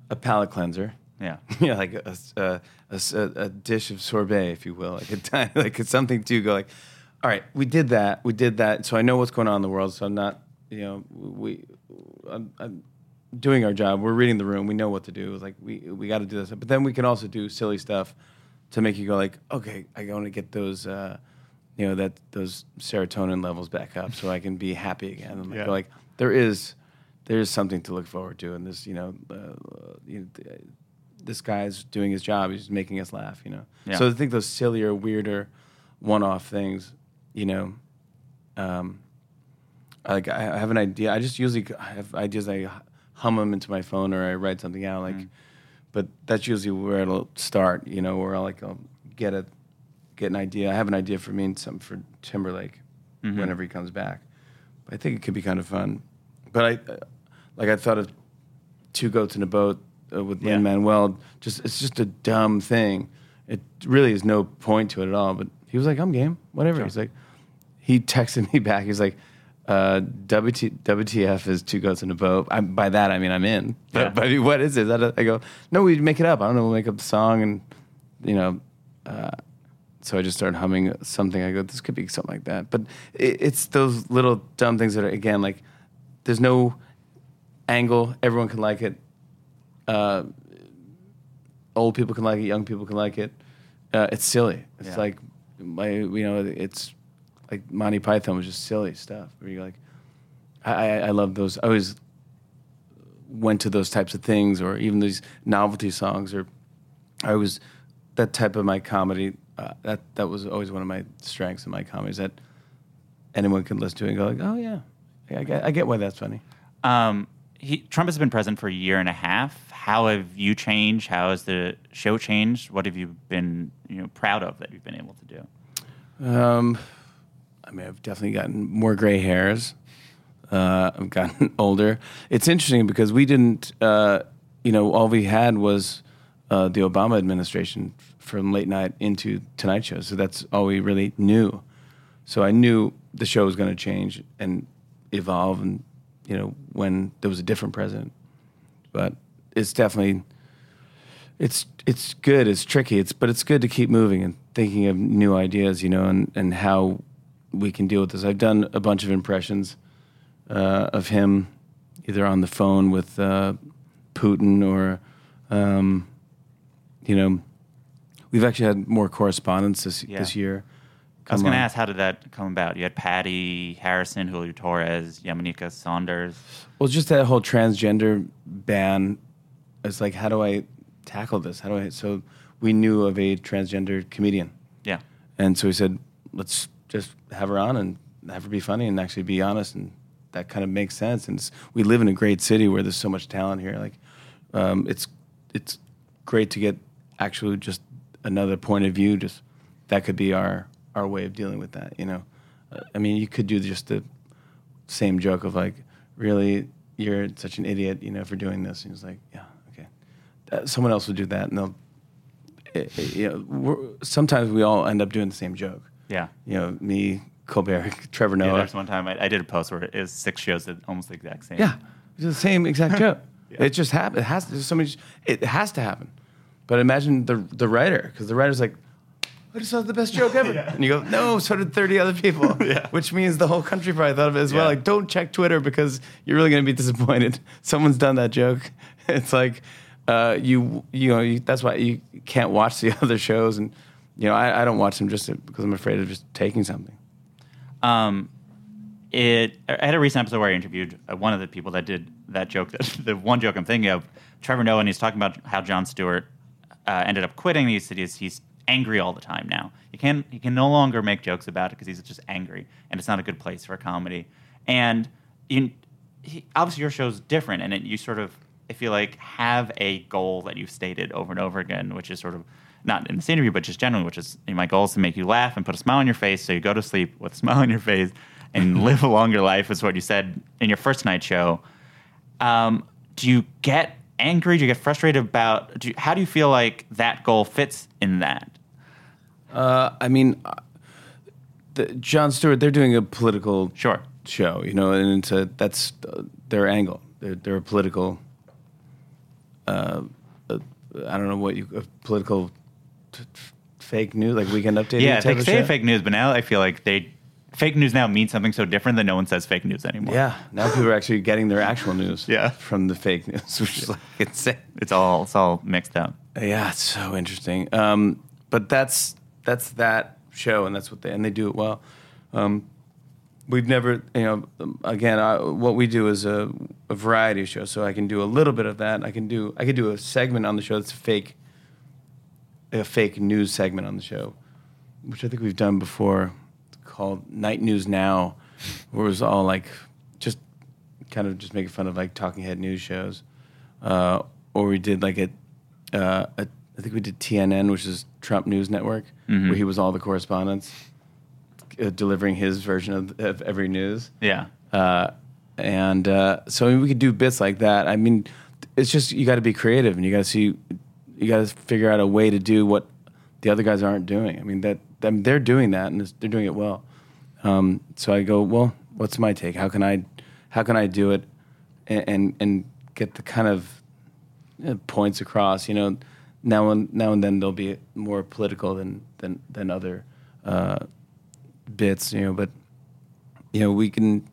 a palate cleanser, Yeah. [LAUGHS] yeah, like a, a, a, a- dish of sorbet, if you will, like a [LAUGHS] time, like it's something to go like, all right, we did that, we did that, so I know what's going on in the world. So I'm not, you know, we, I'm, I'm doing our job. We're reading the room. We know what to do. Like we we got to do this, but then we can also do silly stuff to make you go like, okay, I want to get those, uh, you know, that those serotonin levels back up, so I can be happy again. And like, Yeah. like there is there is something to look forward to, and this, you know, uh, you know, th- this guy's doing his job. He's making us laugh, you know. Yeah. So I think those sillier, weirder, one-off things, you know. Um, like I I have an idea. I just usually have ideas. I hum them into my phone or I write something out. Like, but that's usually where it'll start. You know, where I'll like I'll get a get an idea. I have an idea for me and something for Timberlake whenever he comes back. But I think it could be kind of fun. But I like I thought of two goats in a boat uh, with Yeah. Lin Manuel. Just it's just a dumb thing. It really is no point to it at all. But he was like, I'm game, whatever. He's like, he texted [LAUGHS] me back. He's like, uh, WT, WTF is two goats in a boat. i by that I mean I'm in. But, Yeah. but what is it? Is that a- I go, no, we make it up. I don't know. We'll make up the song and you know. Uh, so I just started humming something. I go, this could be something like that. But it, it's those little dumb things that are again like, there's no angle. Everyone can like it. Uh, old people can like it. Young people can like it. Uh, it's silly. It's Yeah. like my, you know, it's like Monty Python was just silly stuff. Where you're like, I, I, I love those. I always went to those types of things, or even these novelty songs, or I was that type of my comedy. Uh, that that was always one of my strengths in my comedy. Is that anyone can listen to it and go like, oh yeah, I get, I get why that's funny. Um, he, Trump has been president for a year and a half. How have you changed? How has the show changed? What have you been, you know, proud of that you've been able to do? Um, I mean, I've definitely gotten more gray hairs. Uh, I've gotten [LAUGHS] older. It's interesting because we didn't, uh, you know, all we had was uh, the Obama administration from late night into Tonight Show. So that's all we really knew. So I knew the show was going to change and evolve, and you know, when there was a different president. But it's definitely it's it's good. It's tricky. It's but it's good to keep moving and thinking of new ideas, you know, and and how we can deal with this. I've done a bunch of impressions uh, of him, either on the phone with uh, Putin or, um, you know, we've actually had more correspondence this Yeah. this year. I was going to ask, how did that come about? You had Patti Harrison, Julio Torres, Yamaneika Saunders. Well, just that whole transgender ban. It's like, how do I tackle this? How do I? So we knew of a transgender comedian. Yeah. And so we said, let's just have her on and have her be funny and actually be honest. And that kind of makes sense. And it's, we live in a great city where there's so much talent here. Like, um, it's it's great to get actually just another point of view. Just that could be our our way of dealing with that. You know, uh, I mean, you could do just the same joke of like, really, you're such an idiot, you know, for doing this. And he's like, yeah, okay. Uh, someone else will do that, and they'll. It, it, you know, we're, sometimes we all end up doing the same joke. Yeah. You know, me, Colbert, [LAUGHS] Trevor Noah. Yeah, there's one time I, I did a post where it was six shows that almost the exact same. Yeah, it's the same exact [LAUGHS] joke. Yeah. It just happened. It has. There's so many. It has to happen. But imagine the the writer, because the writer's like, "I just thought the best joke ever," [LAUGHS] and you go, "No, so did 30 other people." [LAUGHS] Yeah. Which means the whole country probably thought of it as well. Like, don't check Twitter because you're really going to be disappointed. [LAUGHS] Someone's done that joke. It's like, uh, you you know you, that's why you can't watch the other shows, and you know I, I don't watch them just because I'm afraid of just taking something. Um, it. I had a recent episode where I interviewed uh, one of the people that did that joke. That, the one joke I'm thinking of, Trevor Noah, and he's talking about how Jon Stewart uh, ended up quitting. He said he's, angry all the time now. You can he can no longer make jokes about it because he's just angry, and it's not a good place for a comedy. And you, he, obviously your show's different, and it, you sort of I feel like have a goal that you've stated over and over again, which is sort of not in this interview, but just generally, which is you know, my goal is to make you laugh and put a smile on your face, so you go to sleep with a [LAUGHS] smile on your face and [LAUGHS] live a longer life. Is what you said in your first night show. Um, do you get angry? Do you get frustrated about? Do you, how do you feel like that goal fits in that? Uh, I mean, uh, the, Jon Stewart, they're doing a political Sure. show, you know, and it's a, that's uh, their angle. They're, they're a political, uh, uh, I don't know what you, a political t- t- fake news, like Weekend Update. Yeah, they say show? fake news, but now I feel like they fake news now means something so different that no one says fake news anymore. Yeah, now people are actually getting their actual news Yeah. from the fake news, [LAUGHS] which is like insane. it's all it's all mixed up. Yeah, it's so interesting. Um, but that's that's that show, and that's what they and they do it well. Um, we've never, you know, um, again, I, what we do is a, a variety show, so I can do a little bit of that. I can do I could do a segment on the show that's fake, a fake news segment on the show, which I think we've done before, called Night News Now, where it was all like just kind of just making fun of like talking head news shows, uh, or we did like a, uh, a I think we did TNN, which is Trump News Network, where he was all the correspondents uh, delivering his version of, of every news. Yeah. Uh, and uh, so I mean, we could do bits like that. I mean, it's just you got to be creative and you got to see you got to figure out a way to do what the other guys aren't doing. I mean that I mean, they're doing that and it's, they're doing it well. Um, so I go, well, what's my take? How can I how can I do it and and, and get the kind of uh, points across? You know, now and now and then they'll be more political than than than other uh, bits. You know, but you know we can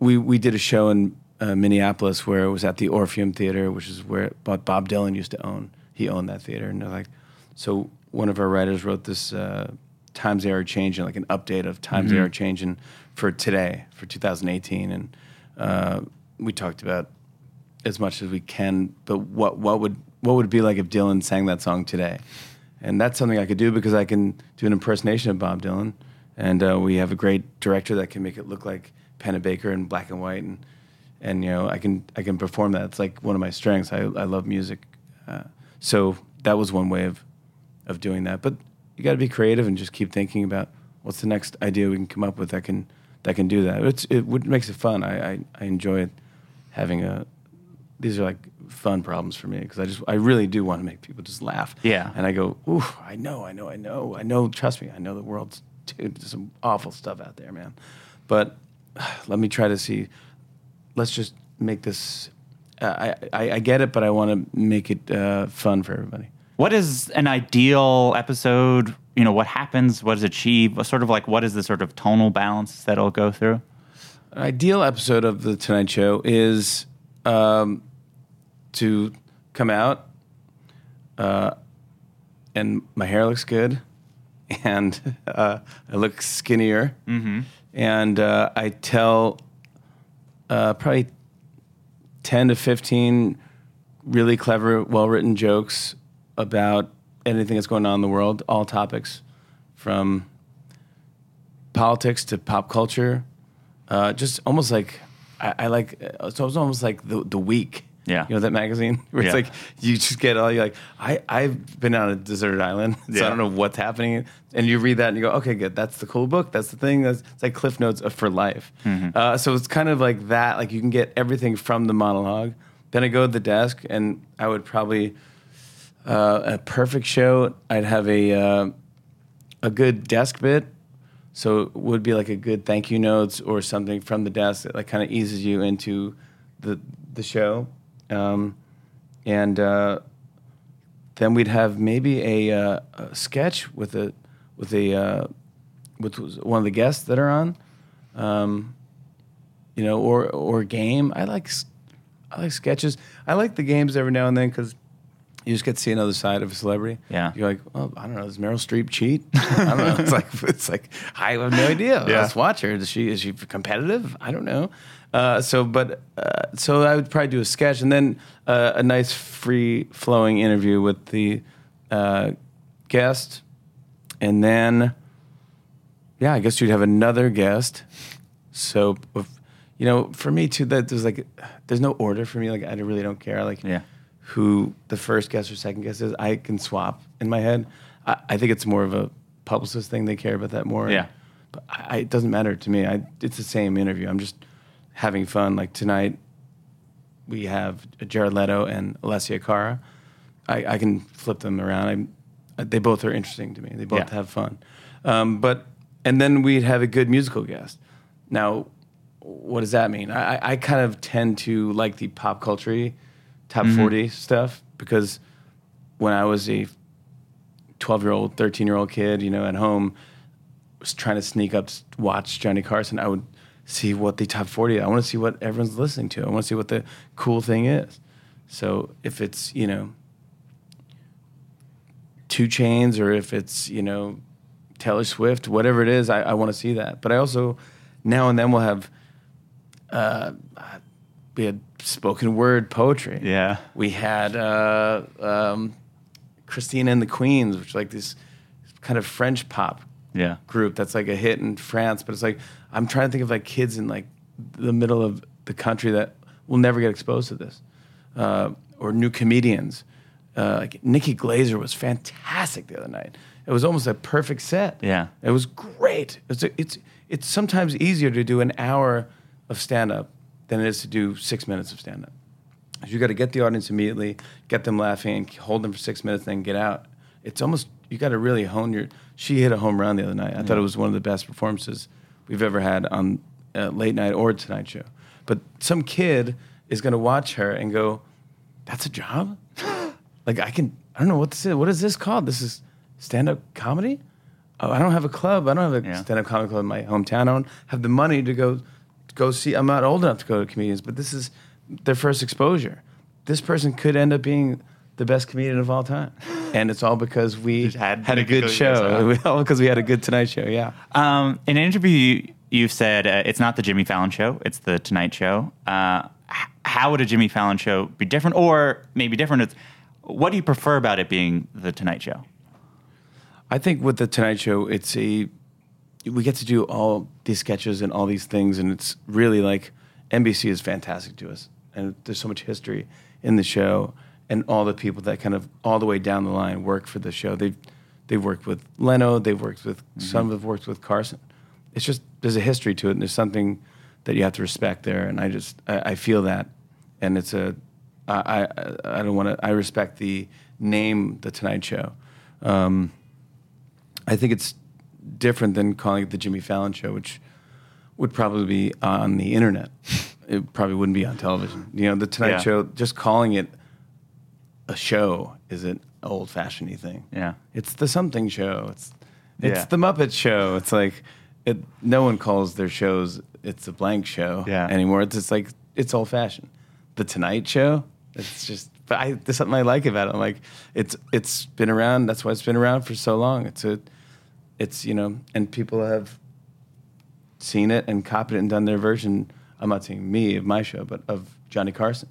we we did a show in uh, Minneapolis where it was at the Orpheum Theater, which is where Bob Bob Dylan used to own. He owned that theater, and they're like, so one of our writers wrote this uh, times they are changing, like an update of times they are changing for today, for 2018, and uh, we talked about as much as we can, but what what would what would it be like if Dylan sang that song today? And that's something I could do because I can do an impersonation of Bob Dylan, and uh, we have a great director that can make it look like Pennebaker in black and white, and and you know I can I can perform that. It's like one of my strengths. I I love music, uh, so that was one way of of doing that. But you got to be creative and just keep thinking about what's the next idea we can come up with that can that can do that. It's it what makes it fun. I I, I enjoy it having a these are like fun problems for me because I just I really do want to make people just laugh. Yeah. And I go, ooh, I know, I know, I know, I know. Trust me, I know the world's dude. There's some awful stuff out there, man. But [SIGHS] let me try to see. Let's just make this. Uh, I, I I get it, but I want to make it uh, fun for everybody. What is an ideal episode? You know, what happens? What is achieved? Sort of like what is the sort of tonal balance that it'll go through? An ideal episode of the Tonight Show is um, to come out, uh, and my hair looks good, [LAUGHS] and uh, I look skinnier, and uh, I tell uh, probably ten to fifteen really clever, well written jokes about anything that's going on in the world, all topics, from politics to pop culture, uh, just almost like I, I like. uh, So it's almost like the the week. Yeah. you know that magazine [LAUGHS] where it's Yeah. like you just get all you like. I I've been on a deserted island, [LAUGHS] so Yeah. I don't know what's happening. And you read that and you go, okay, good. That's the cool book. That's the thing. That's it's like Cliff Notes of- for life. Mm-hmm. Uh, so it's kind of like that. Like you can get everything from the monologue. Then I go to the desk and I would probably uh, a perfect show. I'd have a uh, a good desk bit. So it would be like a good thank you notes or something from the desk that like kind of eases you into the the show, um, and uh, then we'd have maybe a, uh, a sketch with a with a uh, with one of the guests that are on, um, you know, or or game. I like I like sketches. I like the games every now and then because you just get to see another side of a celebrity. Yeah. You're like, well, I don't know. Does Meryl Streep cheat? [LAUGHS] I don't know. It's like it's like I have no idea. Yeah. Let's watch her. Is she is she competitive? I don't know. Uh, so, but uh, so I would probably do a sketch and then uh, a nice free flowing interview with the uh, guest, and then yeah, I guess you'd have another guest. So, you know, for me too, that there's like there's no order for me. Like I really don't care. Like Yeah. Who the first guest or second guest is. I can swap in my head. I, I think it's more of a publicist thing. They care about that more. Yeah. But I, it doesn't matter to me. I, it's the same interview. I'm just having fun. Like tonight, we have Jared Leto and Alessia Cara. I, I can flip them around. I, they both are interesting to me. They both Yeah. have fun. Um, but and then we'd have a good musical guest. Now, what does that mean? I, I- I kind of tend to like the pop culture top 40 stuff because when I was a 12 year old, 13 year old kid, you know, at home, was trying to sneak up to watch Johnny Carson, I would see what the top 40, I want to see what everyone's listening to. I want to see what the cool thing is. So if it's, you know, 2 Chainz or if it's, you know, Taylor Swift, whatever it is, I, I want to see that. But I also, now and then, we'll have, uh, we had spoken word poetry. Yeah. We had uh, um, Christine and the Queens, which like this kind of French pop Yeah. group that's like a hit in France. But it's like I'm trying to think of like kids in like the middle of the country that will never get exposed to this, uh, or new comedians. Uh, like Nikki Glazer was fantastic the other night. It was almost a perfect set. Yeah. it was great. It's it's it's sometimes easier to do an hour of stand up than it is to do six minutes of stand up. You got to get the audience immediately, get them laughing, and hold them for six minutes, then get out. It's almost you got to really hone your. She hit a home run the other night. I thought it was one of the best performances we've ever had on uh, late night or Tonight Show. But some kid is going to watch her and go, "That's a job." [GASPS] like I can. I don't know what this is. What is this called? This is stand up comedy. Oh, I don't have a club. I don't have a Yeah. stand up comedy club in my hometown. I don't have the money to go go see. I'm not old enough to go to comedians, but this is their first exposure. This person could end up being the best comedian of all time, and it's all because we Just had had, a make good go show. [LAUGHS] all because we had a good Tonight Show. Yeah. Um, in an interview, you, you've said uh, it's not the Jimmy Fallon show; it's the Tonight Show. Uh, how would a Jimmy Fallon show be different, or maybe different? It's, what do you prefer about it being the Tonight Show? I think with the Tonight Show, it's a we get to do all these sketches and all these things, and it's really like NBC is fantastic to us, and there's so much history in the show, and all the people that kind of all the way down the line work for the show. They've they've worked with Leno, they've worked with some have worked with Carson. It's just there's a history to it, and there's something that you have to respect there, and I just I, I feel that, and it's a I I, I don't want to I respect the name the Tonight Show. Um, I think it's different than calling it the Jimmy Fallon show, which would probably be on the internet. [LAUGHS] It probably wouldn't be on television. You know, the Tonight Yeah. Show, just calling it a show is an old fashioned thing. Yeah. It's the something show. It's it's Yeah. the Muppet show. It's like it, no one calls their shows it's a blank show Yeah. anymore. It's just like it's old fashioned. The Tonight Show, it's just but I there's something I like about it. I'm like it's it's been around. That's why it's been around for so long. It's a it's you know and people have seen it and copied it and done their version. I'm not saying me of my show, but of Johnny Carson,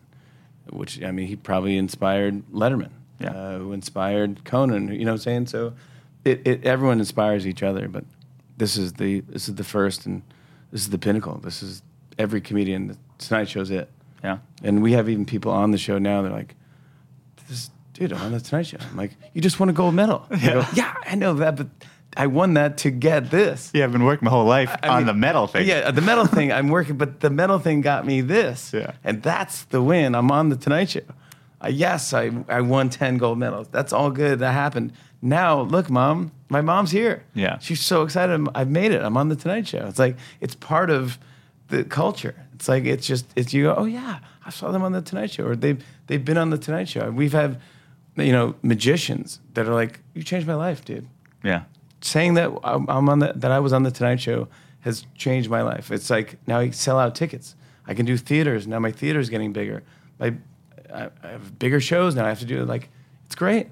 which I mean he probably inspired Letterman, Yeah. uh, who inspired Conan. You know what I'm saying? So it, it everyone inspires each other, but this is the this is the first and this is the pinnacle. This is every comedian. The Tonight Show's it. Yeah. And we have even people on the show now. They're like, "This dude I'm on the Tonight Show." I'm like, "You just won a gold medal." [LAUGHS] I go, yeah, I know that, but I won that to get this. Yeah, I've been working my whole life I on mean, the metal thing. Yeah, the metal [LAUGHS] thing. I'm working, but the metal thing got me this. Yeah. and that's the win. I'm on the Tonight Show. Uh, yes, I I won ten gold medals. That's all good. That happened. Now look, mom, my mom's here. Yeah. she's so excited. I've made it. I'm on the Tonight Show. It's like it's part of the culture. It's like it's just it's you go. Oh yeah, I saw them on the Tonight Show, or they've they've been on the Tonight Show. We've had you know magicians that are like, you changed my life, dude Yeah. Saying that I'm on the, that I was on the Tonight Show has changed my life. It's like now I sell out tickets. I can do theaters now. My theater's getting bigger. My I, I have bigger shows now. I have to do it. Like it's great.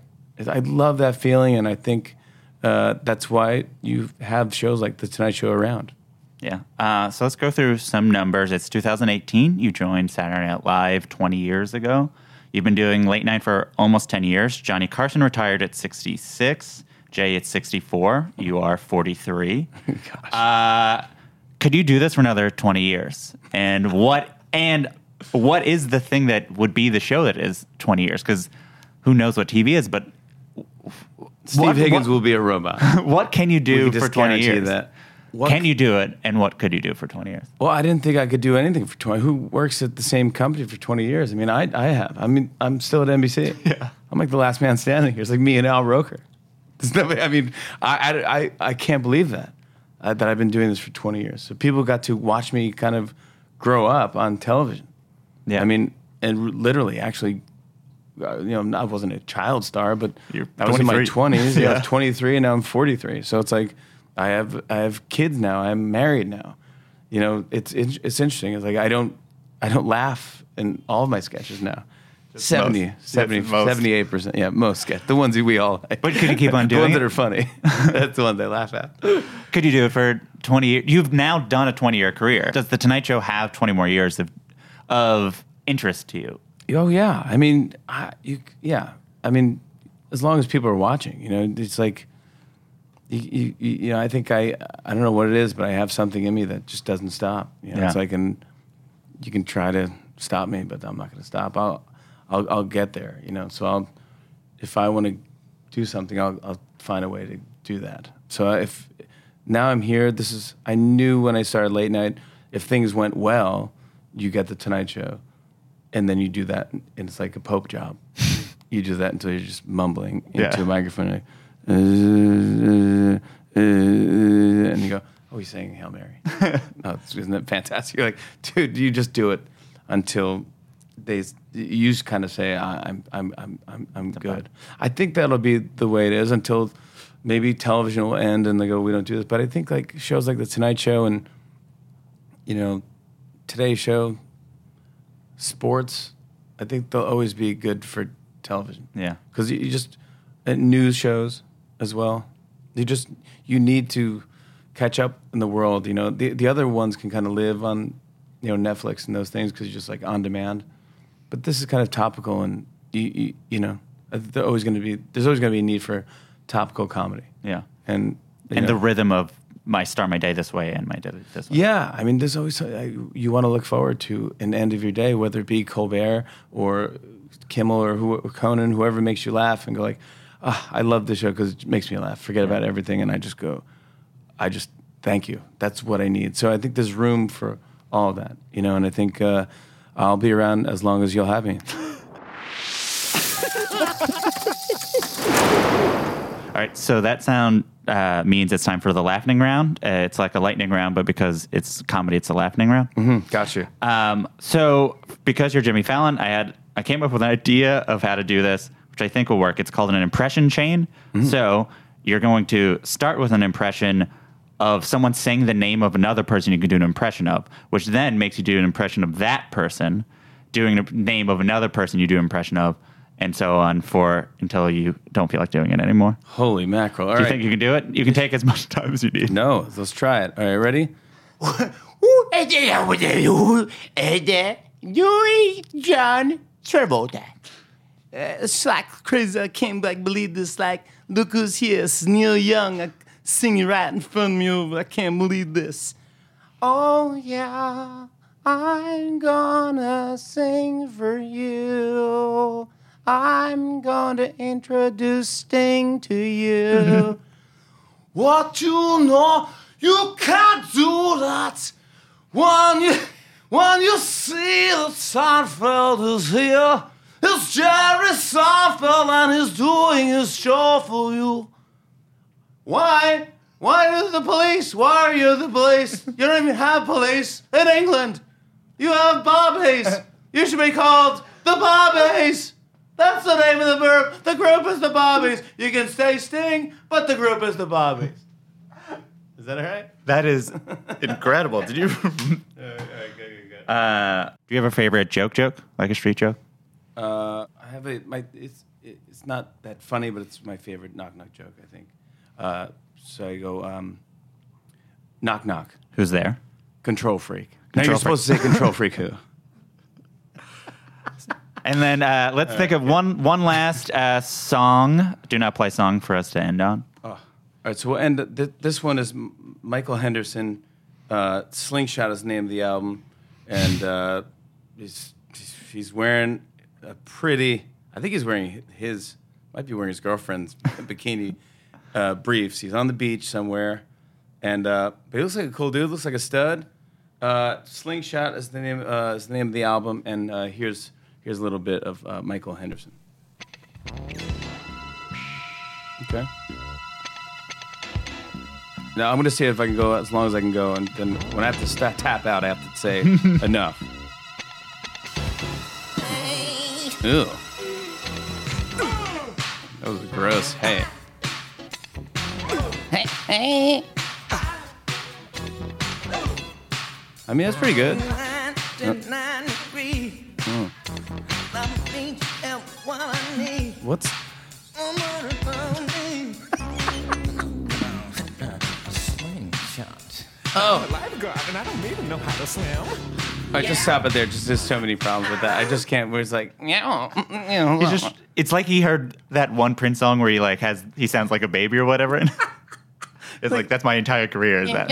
I love that feeling, and I think uh, that's why you have shows like the Tonight Show around. Yeah. Uh, so let's go through some numbers. It's 2018. You joined Saturday Night Live 20 years ago. You've been doing late night for almost 10 years. Johnny Carson retired at 66. Jay it's 64. You are 43. [LAUGHS] Uh, could you do this for another 20 years? And what and what is the thing that would be the show that is 20 years? Because who knows what TV is, but Steve What- Higgins what- will be a robot. [LAUGHS] what can you do can for 20 years? that. What Can you do it? And what could you do for 20 years? Well, I didn't think I could do anything for 20. Who works at the same company for 20 years? I mean, I, I have. I mean, I'm still at NBC. [LAUGHS] Yeah. I'm like the last man standing here. It's like me and Al Roker. I mean, I, I, I, can't believe that, uh, that I've been doing this for 20 years. So people got to watch me kind of grow up on television. Yeah. I mean, and r- literally, actually, uh, you know, I wasn't a child star, but You're I was in my 20s. yeah. I was [LAUGHS] 23, and now I'm 43. So it's like I have I have kids now. I'm married now. You know, it's it's, it's interesting. It's like I don't I don't laugh in all of my sketches now. 70, most. 70 78%. Yeah, most sketch. The ones that we all [LAUGHS] like. But could you keep on The doing ones that are funny. [LAUGHS] That's the ones I laugh at. Could you do it for 20 years? You've now done a 20 year career. Does The Tonight Show have 20 more years of, of interest to you? Oh yeah, I mean, I, you yeah, I mean, as long as people are watching, you know, it's like, you, you, you you know, I think I I don't know what it is, but I have something in me that just doesn't stop. You know, Yeah. it's like, and you can try to stop me, but I'm not going to stop. I'll I'll I'll get there. You know, so I'll if I want to do something, I'll I'll find a way to do that. So if now I'm here, this is I knew when I started late night, if things went well, you get the Tonight Show and then you do that, and it's like a pope job. [LAUGHS] you do that until you're just mumbling Yeah. into a microphone, like, uh, uh, uh, and you go, "Oh, he's saying Hail Mary." [LAUGHS] oh, isn't that fantastic? You're like, dude, you just do it until they you just kind of say, "I'm I'm I'm I'm I'm good." I think that'll be the way it is until maybe television will end and they go, "We don't do this." But I think like shows like the Tonight Show and you know Today's Show, sports, I think they'll always be good for television Yeah. because you, you just uh, news shows as well. You just you need to catch up in the world. You know, the the other ones can kind of live on you know Netflix and those things because you're just like on demand. But this is kind of topical, and you you, you know, I think they're always going to be there's always going to be a need for topical comedy. Yeah. and And know, the rhythm of my start my day this way and my day this way. yeah, I mean, there's always uh, you want to look forward to an end of your day, whether it be Colbert or Kimmel or who, Conan, whoever makes you laugh, and go like, ah, I love this show because it makes me laugh. Forget about everything, and I just go, I just thank you. That's what I need. So I think there's room for all that, you know, and I think uh, I'll be around as long as you'll have me. All right, so that sound uh, means it's time for the laughing round. Uh, it's like a lightning round, but because it's comedy, it's a laughing round. Mm, Got you. Um, so because you're Jimmy Fallon, I had I came up with an idea of how to do this, which I think will work. It's called an impression chain. So you're going to start with an impression of someone saying the name of another person you can do an impression of, which then makes you do an impression of that person, doing the name of another person you do an impression of, and so on for until you don't feel like doing it anymore. Holy mackerel! All Do you right. think you can do it? You can take as much time as you need. no, let's try it. All right, ready? John [LAUGHS] Travolta. Uh, it's like crazy. I can't like believe this. Like, look who's here. It's Neil Young uh, singing right in front of me. Over. I can't believe this. Oh yeah, I'm gonna sing for you. I'm gonna introduce Sting to you. [LAUGHS] what you know, you can't do that. When you when you see that Seinfeld is here, it's Jerry Seinfeld and he's doing his show for you. Why? Why is the police? Why are you the police? [LAUGHS] You don't even have police in England. You have bobbies. You should be called the bobbies. That's the name of the group. The group is the bobbies. You can say Sting, but the group is the bobbies. Is that all right? That is incredible. Did you? [LAUGHS] [LAUGHS] uh, do you have a favorite joke? Joke like a street joke? Uh, I have a my it's it's not that funny, but it's my favorite knock knock joke. I think. Uh, so I go um, knock knock Who's there? control freak. now Control you're supposed to say control freak who? [LAUGHS] And then uh, let's think of one one last uh, song. Do not play song for us to end on. All right, so we'll end. Th- this one is M- Michael Henderson. Uh, Slingshot is the name of the album, and uh, he's he's wearing a pretty. I think he's wearing his might be wearing his girlfriend's [LAUGHS] bikini uh, briefs. He's on the beach somewhere, and uh, but he looks like a cool dude. Looks like a stud. Uh, Slingshot is the name uh, is the name of the album, and uh, here's here's a little bit of uh, Michael Henderson. Okay. Now I'm gonna see if I can go as long as I can go, and then when I have to sta tap out, I have to say [LAUGHS] enough. Ew. That was gross. Hey. Hey, hey. I mean that's pretty good. What's Lifeguard, and I don't even know how to swim. I just stop it there. Just there's so many problems with that. I just can't. Where it's like, yeah, It's just. It's like he heard that one Prince song where he like has he sounds like a baby or whatever. And [LAUGHS] it's like that's my entire career. Is that?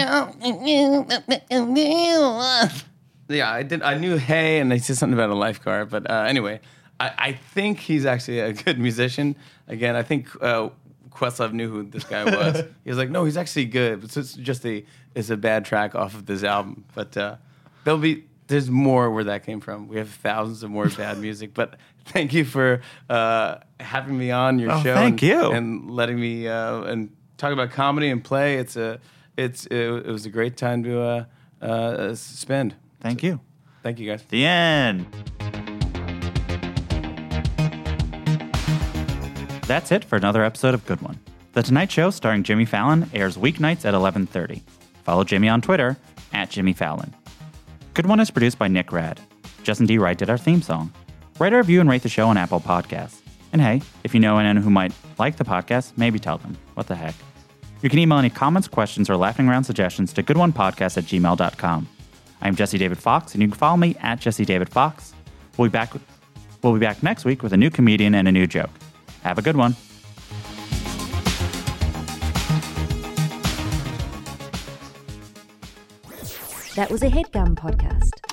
Yeah, I did. I knew hey, and they said something about a lifeguard. But uh, anyway, I, I think he's actually a good musician. Again, I think uh, Questlove knew who this guy was. [LAUGHS] he was like, no, he's actually good. It's just- just a it's a bad track off of this album. But uh, there'll be there's more where that came from. We have thousands of more bad [LAUGHS] music, but thank you for uh, having me on your Oh, show. thank and, you. and letting me uh, and talk about comedy and play. It's a it's it, it was a great time to uh, uh, spend. Thank you. Thank you guys. The end. That's it for another episode of Good One. The Tonight Show starring Jimmy Fallon airs weeknights at 11:30. Follow Jimmy on Twitter at Jimmy Fallon. Good One is produced by Nick Rad. Justin D. Wright did our theme song. Write a review and rate the show on Apple Podcasts. And hey, if you know anyone who might like the podcast, maybe tell them. What the heck? You can email any comments, questions, or laughing around suggestions to goodonepodcast at gmail.com. I'm Jesse David Fox, and you can follow me at Jesse David Fox. We'll be back. We'll be back next week with a new comedian and a new joke. Have a good one. That was a headgum podcast.